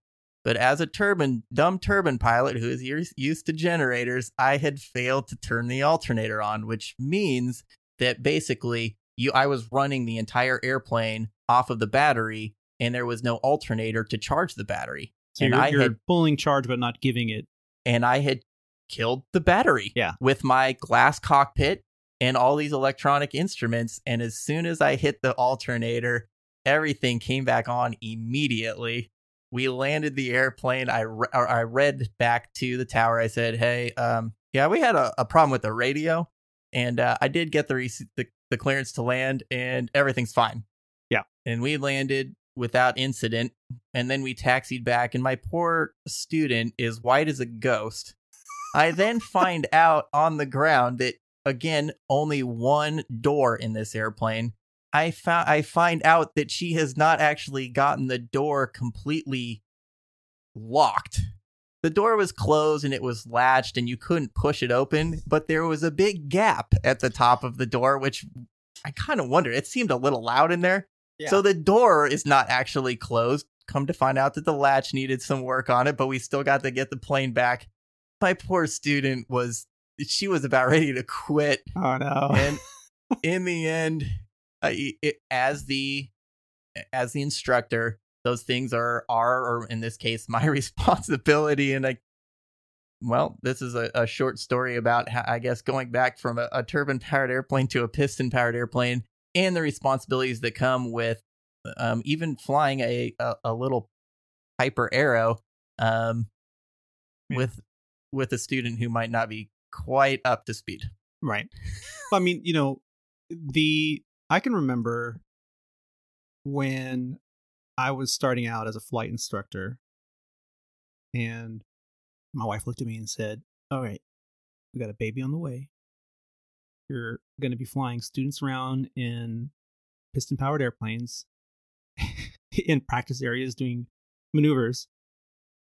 B: But as a turbine, dumb turbine pilot who is used to generators, I had failed to turn the alternator on, which means that basically you I was running the entire airplane off of the battery and there was no alternator to charge the battery.
A: so
B: and
A: you're,
B: I
A: you're
B: had
A: pulling charge but not giving it.
B: and I had killed the battery
A: Yeah.
B: with my glass cockpit and all these electronic instruments. And as soon as I hit the alternator, everything came back on immediately. We landed the airplane. I, re- I read back to the tower. I said, Hey, um, yeah, we had a, a problem with the radio. And uh, I did get the, rec- the the clearance to land, and everything's fine.
A: Yeah.
B: And we landed without incident. And then we taxied back, and my poor student is white as a ghost. I then find out on the ground that again, only one door in this airplane. I found I find out that she has not actually gotten the door completely locked. The door was closed and it was latched and you couldn't push it open, but there was a big gap at the top of the door, which I kind of wondered. It seemed a little loud in there. So the door is not actually closed. Come to find out that the latch needed some work on it, but we still got to get the plane back. My poor student was she was about ready to quit
A: oh no.
B: and in the end I, it, as the as the instructor those things are are or in this case my responsibility and i well this is a, a short story about how i guess going back from a, a turbine powered airplane to a piston powered airplane and the responsibilities that come with um, even flying a, a a little Piper Arrow um
A: Yeah.
B: with with a student who might not be quite up to speed
A: Right. Well, I mean, you know, the I can remember when I was starting out as a flight instructor and my wife looked at me and said, "All right, we got a baby on the way. You're going to be flying students around in piston powered airplanes in practice areas doing maneuvers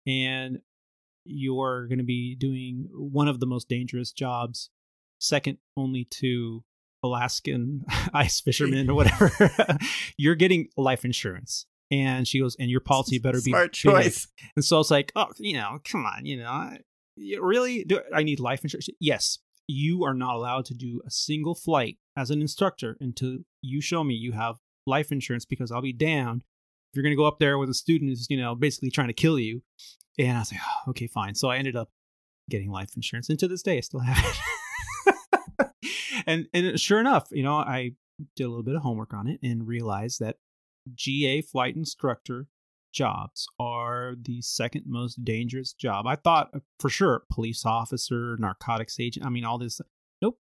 A: and you're going to be doing one of the most dangerous jobs second only to Alaskan ice fishermen or whatever. You're getting life insurance. And she goes, and your policy better be
B: smart
A: big."
B: choice
A: And so it's like, oh, you know, come on, you know, I, really do I need life insurance? Yes, you are not allowed to do a single flight as an instructor until you show me you have life insurance because I'll be damned if you're going to go up there with a student who's, you know, basically trying to kill you. And I was like, oh, okay, fine. So I ended up getting life insurance, and to this day, I still have it. And and sure enough, you know, I did a little bit of homework on it and realized that GA flight instructor jobs are the second most dangerous job. I thought uh, for sure police officer, narcotics agent, I mean all this. Nope.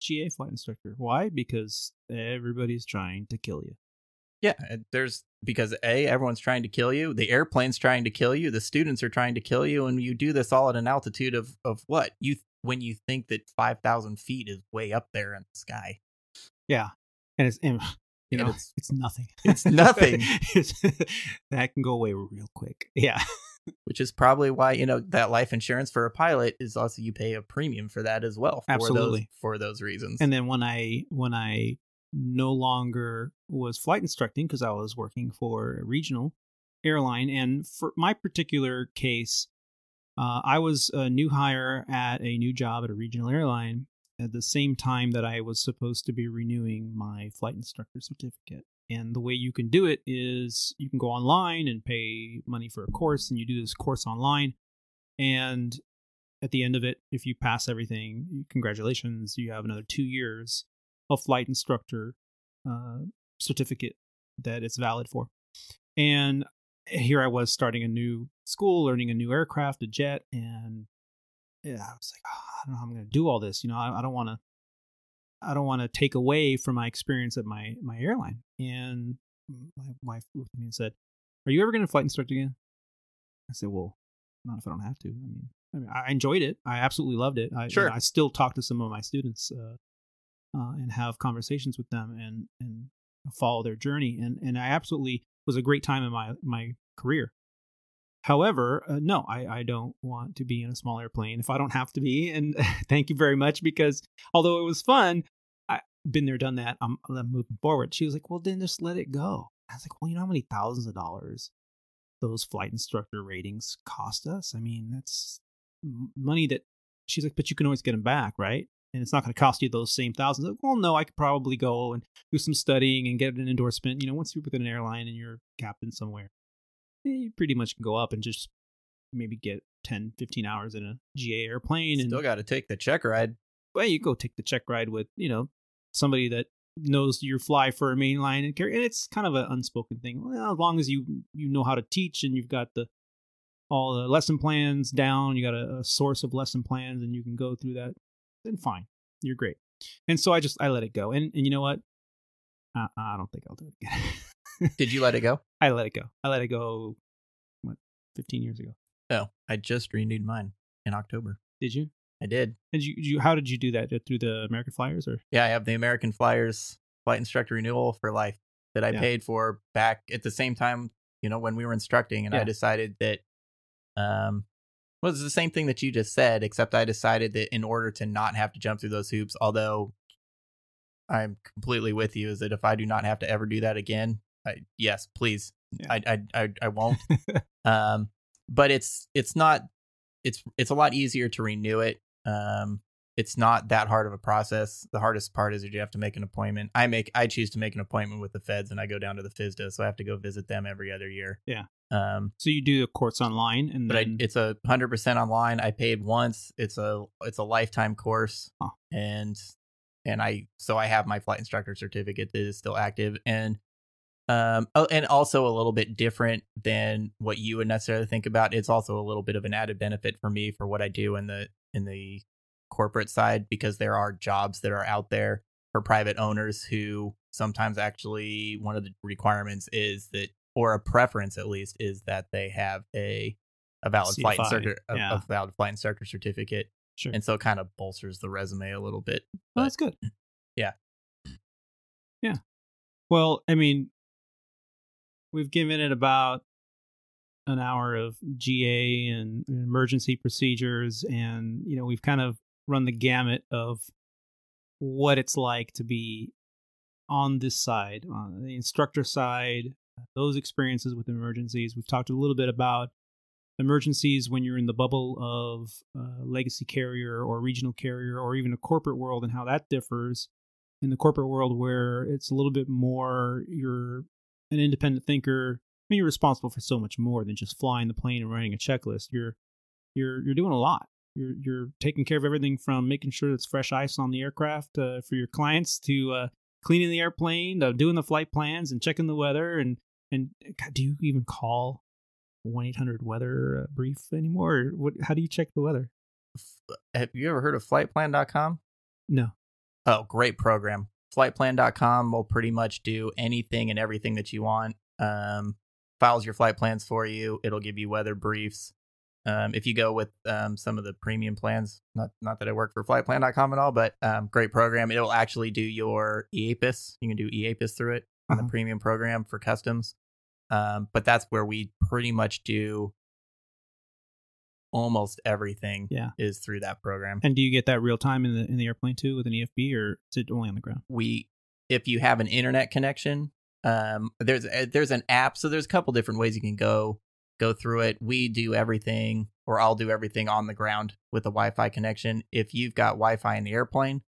A: GA flight instructor. Why? Because everybody's trying to kill you.
B: Yeah, uh, there's because a everyone's trying to kill you, the airplane's trying to kill you, the students are trying to kill you, and you do this all at an altitude of of what you when you think that five thousand feet is way up there in the sky.
A: Yeah. And it's and, you know
B: it's-
A: it's, nothing.
B: it's nothing.
A: It's- that can go away real quick. Yeah.
B: Which is probably why you know that life insurance for a pilot is also you pay a premium for that as well. For
A: Absolutely.
B: those, for those reasons.
A: And then when I when I no longer was flight instructing because I was working for a regional airline, and for my particular case, Uh, I was a new hire at a new job at a regional airline at the same time that I was supposed to be renewing my flight instructor certificate. And the way you can do it is you can go online and pay money for a course, and you do this course online. And at the end of it, if you pass everything, congratulations, you have another two years of flight instructor uh, certificate that it's valid for. And here I was starting a new school, learning a new aircraft, a jet, and yeah, I was like, oh, I don't know how I'm going to do all this. You know, I, I don't want to, I don't want to take away from my experience at my my airline. And my wife looked at me and said, "Are you ever going to flight instruct again?" I said, "Well, not if I don't have to. I mean, I, mean, I enjoyed it. I absolutely loved it. I,
B: sure.
A: I still talk to some of my students uh, uh, and have conversations with them and and follow their journey. And and I absolutely was a great time in my my career. However, uh, no, I, I don't want to be in a small airplane if I don't have to be. And thank you very much because although it was fun, I've been there, done that. I'm, I'm moving forward. She was like, well, then just let it go. I was like, well, you know how many thousands of dollars those flight instructor ratings cost us? I mean, that's money that she's like, but you can always get them back, right? And it's not going to cost you those same thousands. Like, well, no, I could probably go and do some studying and get an endorsement. You know, once you're with an airline and you're captain somewhere, eh, you pretty much can go up and just maybe get 10, 15 hours in a GA airplane.
B: Still
A: and still
B: got to take the check ride.
A: Well, you go take the check ride with, you know, somebody that knows you fly for a mainline and carry. And it's kind of an unspoken thing. Well, as long as you you know how to teach and you've got the all the lesson plans down, you got a, a source of lesson plans, and you can go through that. Then fine, you're great. And so I just I let it go. And and you know what? I, I don't think I'll do it again.
B: Did you let it go?
A: I let it go. I let it go. What, fifteen years ago?
B: Oh, I just renewed mine in October.
A: Did you?
B: I did.
A: Did you, you? How did you do that? Through the American Flyers, or?
B: Yeah, I have the American Flyers flight instructor renewal for life that I
A: Yeah.
B: paid for back at the same time. You know, when we were instructing, and I decided that um well, it's the same thing that you just said, except I decided that in order to not have to jump through those hoops, although I'm completely with you, is that if I do not have to ever do that again, I, yes, please,
A: Yeah.
B: I, I I I won't. um, but it's it's not it's it's a lot easier to renew it. Um, it's not that hard of a process. The hardest part is that you have to make an appointment. I make I choose to make an appointment with the feds, and I go down to the FSDO, so I have to go visit them every other year.
A: Yeah.
B: Um,
A: So you do the course online, and
B: but I, it's a hundred percent online. I paid once. It's a it's a lifetime course,
A: Huh.
B: and and I so I have my flight instructor certificate that is still active, and um oh, and also a little bit different than what you would necessarily think about. It's also a little bit of an added benefit for me for what I do in the in the corporate side because there are jobs that are out there for private owners who sometimes actually one of the requirements is that or a preference at least is that they have a a valid flight
A: CFI,
B: instructor a,
A: yeah.
B: a valid flight instructor certificate
A: sure.
B: and so it kind of bolsters the resume a little bit
A: oh,
B: well,
A: that's good.
B: Yeah.
A: Yeah. Well, I mean, we've given it about an hour of GA and emergency procedures, and you know, we've kind of run the gamut of what it's like to be on this side, on the instructor side, those experiences with emergencies. We've talked a little bit about emergencies when you're in the bubble of uh, legacy carrier or regional carrier or even a corporate world and how that differs in the corporate world where it's a little bit more you're an independent thinker I mean, you're responsible for so much more than just flying the plane and running a checklist you're you're you're doing a lot you're you're taking care of everything from making sure there's fresh ice on the aircraft uh, for your clients to uh, cleaning the airplane to doing the flight plans and checking the weather and and God, do you even call 1-800 weather uh, brief anymore or what how do you check the weather
B: have you ever heard of flightplan.com
A: no
B: oh great program flightplan.com will pretty much do anything and everything that you want um files your flight plans for you it'll give you weather briefs um, if you go with um, some of the premium plans, not not that I work for flightplan.com at all, but um, great program. It'll actually do your eAPIS. You can do eAPIS through it on
A: Uh-huh.
B: the premium program for customs. Um, but that's where we pretty much do almost everything.
A: Yeah.
B: is through that program.
A: and do you get that real time in the in the airplane too with an EFB or is it only on the ground
B: we if you have an internet connection um there's a, there's an app so there's a couple different ways you can go go through it we do everything or I'll do everything on the ground with a Wi-Fi connection. If you've got Wi-Fi in the airplane,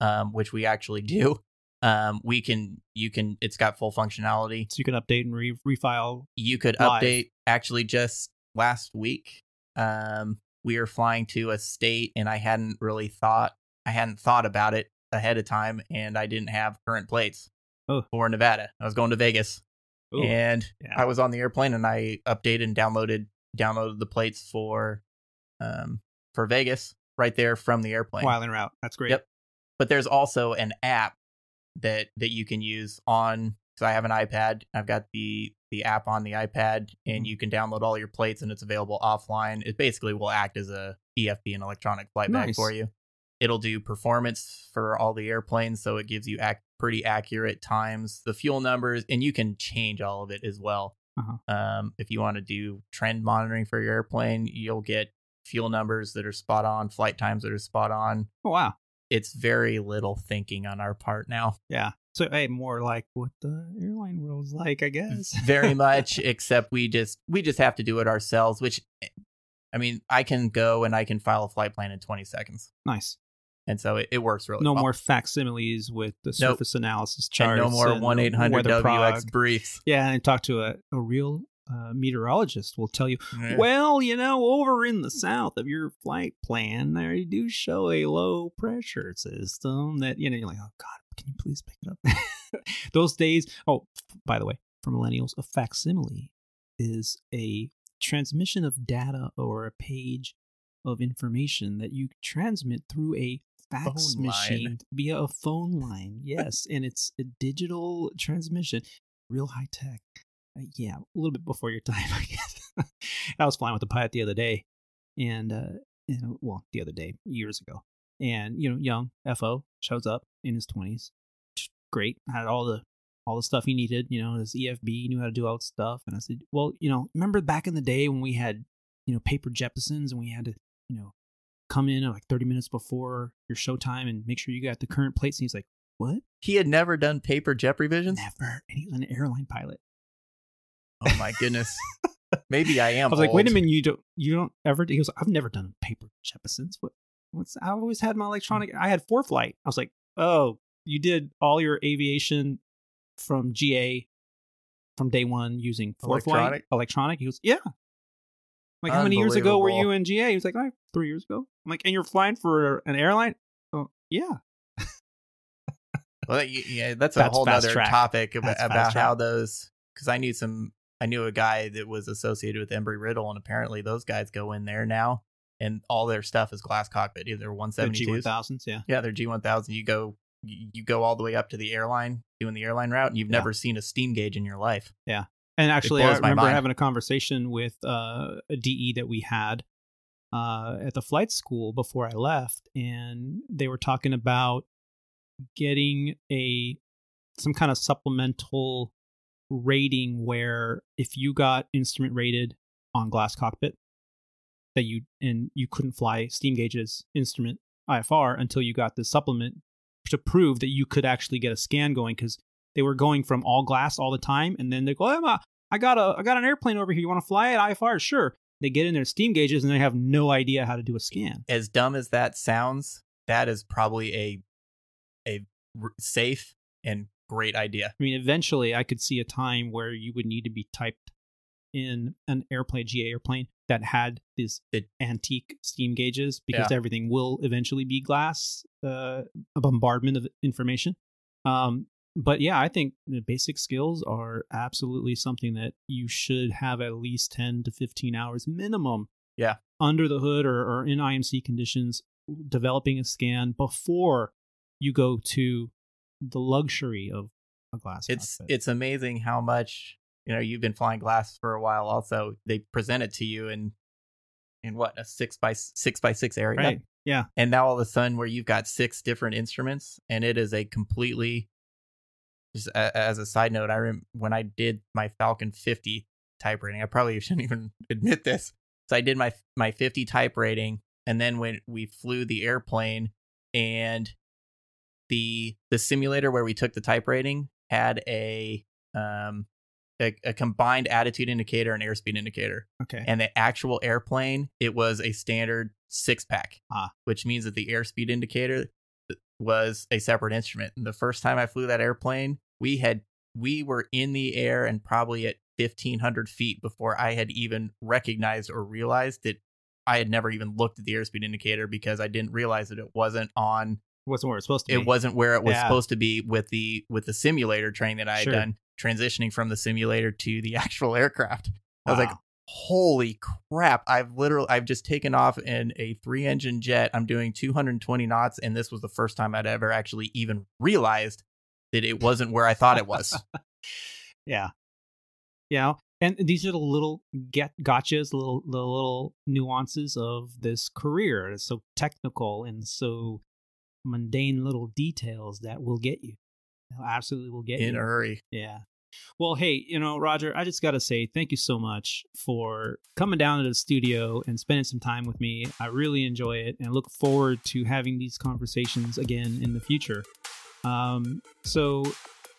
B: um, which we actually do, um, we can you can it's got full functionality.
A: So you can update and re- refile.
B: You could
A: Live.
B: update actually just last week. Um, we were flying to a state and I hadn't really thought I hadn't thought about it ahead of time and I didn't have current plates
A: Oh.
B: for Nevada. I was going to Vegas
A: Ooh,
B: and
A: yeah.
B: I was on the airplane and I updated and downloaded downloaded the plates for um for Vegas right there from the airplane.
A: while en route. That's great.
B: Yep. But there's also an app that that you can use on because I have an iPad. I've got the the app on the iPad and
A: Mhm.
B: you can download all your plates and it's available offline. It basically will act as a EFB, an electronic flight bag for you. It'll do performance for all the airplanes, so it gives you ac- pretty accurate times, the fuel numbers, and you can change all of it as well.
A: Uh-huh.
B: Um, if you want to do trend monitoring for your airplane, you'll get fuel numbers that are spot on, flight times that are spot on.
A: Oh wow.
B: It's very little thinking on our part now.
A: Yeah. So hey, more like what the airline world's like, I guess.
B: very much except we just we just have to do it ourselves which eh, i mean i can go and i can file a flight plan in 20 seconds
A: nice.
B: and so it, it works really
A: No
B: well.
A: more facsimiles with the
B: Nope.
A: surface analysis
B: and no more
A: and
B: 1-800
A: weather
B: wx
A: prog.
B: briefs
A: Yeah, and talk to a, a real uh, meteorologist will tell you,
B: Yeah.
A: well, you know, over in the south of your flight plan, they do show a low pressure system that, you know, you're like, oh, God, can you please pick it up? Those days, oh, by the way, for millennials, a facsimile is a transmission of data or a page of information that you transmit through a fax
B: Phone line.
A: machine via a phone line. Yes, and it's a digital transmission, real high tech. Uh, yeah, a little bit before your time, I guess. I was flying with the pilot the other day, and uh, you know, well, the other day, years ago, and you know, young FO shows up in his twenties, great, had all the all the stuff he needed, you know, his EFB, knew how to do all the stuff, and I said, well, you know, remember back in the day when we had, you know, paper Jeppesens and we had to, you know, come in like thirty minutes before your show time and make sure you got the current plates, and he's like, what?
B: he had never done paper jet revisions
A: Never, and he was an airline pilot.
B: Oh my goodness maybe i am
A: I was like, wait a minute, you don't you don't ever he goes, I've never done paper Jeppesens. What what's I always had my mm. electronic I had ForeFlight. I was like, Oh, you did all your aviation from GA from day one using ForeFlight
B: Electronic?
A: electronic. He goes, Yeah. I'm like, how many years ago were you in GA? He was like, oh, three years ago. I'm like, and you're flying for an airline? Oh, yeah.
B: Well, yeah, that's a
A: That's
B: whole other
A: track.
B: topic about,
A: That's
B: about how those. Because I knew some, I knew a guy that was associated with Embry Riddle, and apparently those guys go in there now, and all their stuff is glass cockpit, either one seventy two.
A: G1000s, yeah.
B: Yeah, they're G one thousand. You go, you you go all the way up to the airline, doing the airline route, and you've
A: Yeah.
B: never seen a steam gauge in your life.
A: Yeah, and actually, I remember
B: mind.
A: having a conversation with uh, a DE that we had uh, at the flight school before I left, and they were talking about getting a some kind of supplemental rating where if you got instrument rated on glass cockpit that you and you couldn't fly steam gauges instrument IFR until you got the supplement to prove that you could actually get a scan going because they were going from all glass all the time and then they go oh, I got a I got an airplane over here. You want to fly it? IFR sure. They get in their steam gauges and they have no idea how to do a scan.
B: As dumb as that sounds, that is probably a a r- safe and great idea.
A: I mean eventually I could see a time where you would need to be typed in an airplane GA airplane that had these antique steam gauges because
B: Yeah.
A: everything will eventually be glass uh, a bombardment of information um, but yeah I think the basic skills are absolutely something that you should have at least 10 to 15 hours minimum
B: Yeah.
A: under the hood or, or in IMC conditions developing a scan before you go to the luxury of a glass
B: It's
A: cockpit.
B: it's amazing how much you know you've been flying glass for a while. Also, they present it to you in in what a six by six by six area,
A: right yeah
B: and now all of a sudden where you've got six different instruments, and it is a completely. Just a, as a side note, I rem- when I did my Falcon 50 type rating, I probably shouldn't even admit this. So I did my my 50 type rating, and then when we flew the airplane, and the the simulator where we took the type rating had a um a, a combined attitude indicator and airspeed indicator.
A: Okay.
B: And the actual airplane, it was a standard six pack,
A: Ah.
B: which means that the airspeed indicator was a separate instrument. And the first time I flew that airplane, we had we were in the air and probably at 1500 feet before I had even recognized or realized that I had never even looked at the airspeed indicator because I didn't realize that it wasn't on
A: wasn't where it's supposed to be.
B: it wasn't where it was
A: Yeah.
B: supposed to be with the with the simulator training that I had
A: Sure.
B: done transitioning from the simulator to the actual aircraft. I was like, holy crap i've literally i've just taken off in a three engine jet i'm doing 220 knots and this was the first time i'd ever actually even realized that it wasn't where i thought it was
A: Yeah. Yeah. And these are the little get gotchas, little the little nuances of this career. It's so technical and so mundane little details that will get you. They'll absolutely will get
B: in
A: you.
B: In a hurry
A: Yeah. Well, hey, you know, Roger, I just got to say thank you so much for coming down to the studio and spending some time with me. I really enjoy it and look forward to having these conversations again in the future. Um, so,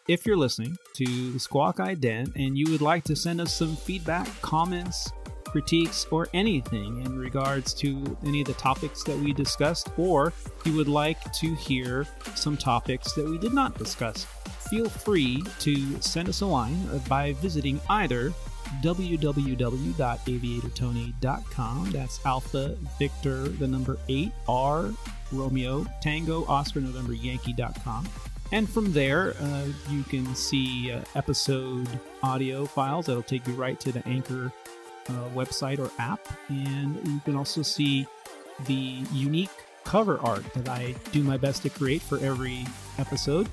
A: if you're listening to Squawk Ident and you would like to send us some feedback, comments, critiques, or anything in regards to any of the topics that we discussed, or you would like to hear some topics that we did not discuss, feel free to send us a line by visiting either www.av8rtony.com. That's Alpha Victor, the number 8, R Romeo Tango Oscar November Yankee.com. And from there, uh, you can see uh, episode audio files that'll take you right to the Anchor uh, website or app. And you can also see the unique cover art that I do my best to create for every episode.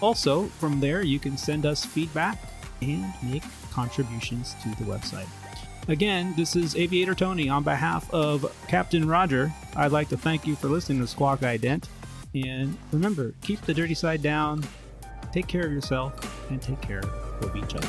A: Also, from there, you can send us feedback and make contributions to the website. Again, this is Aviator Tony on behalf of Captain Roger. I'd like to thank you for listening to Squawk Ident. And remember, keep the dirty side down, take care of yourself, and take care of each other.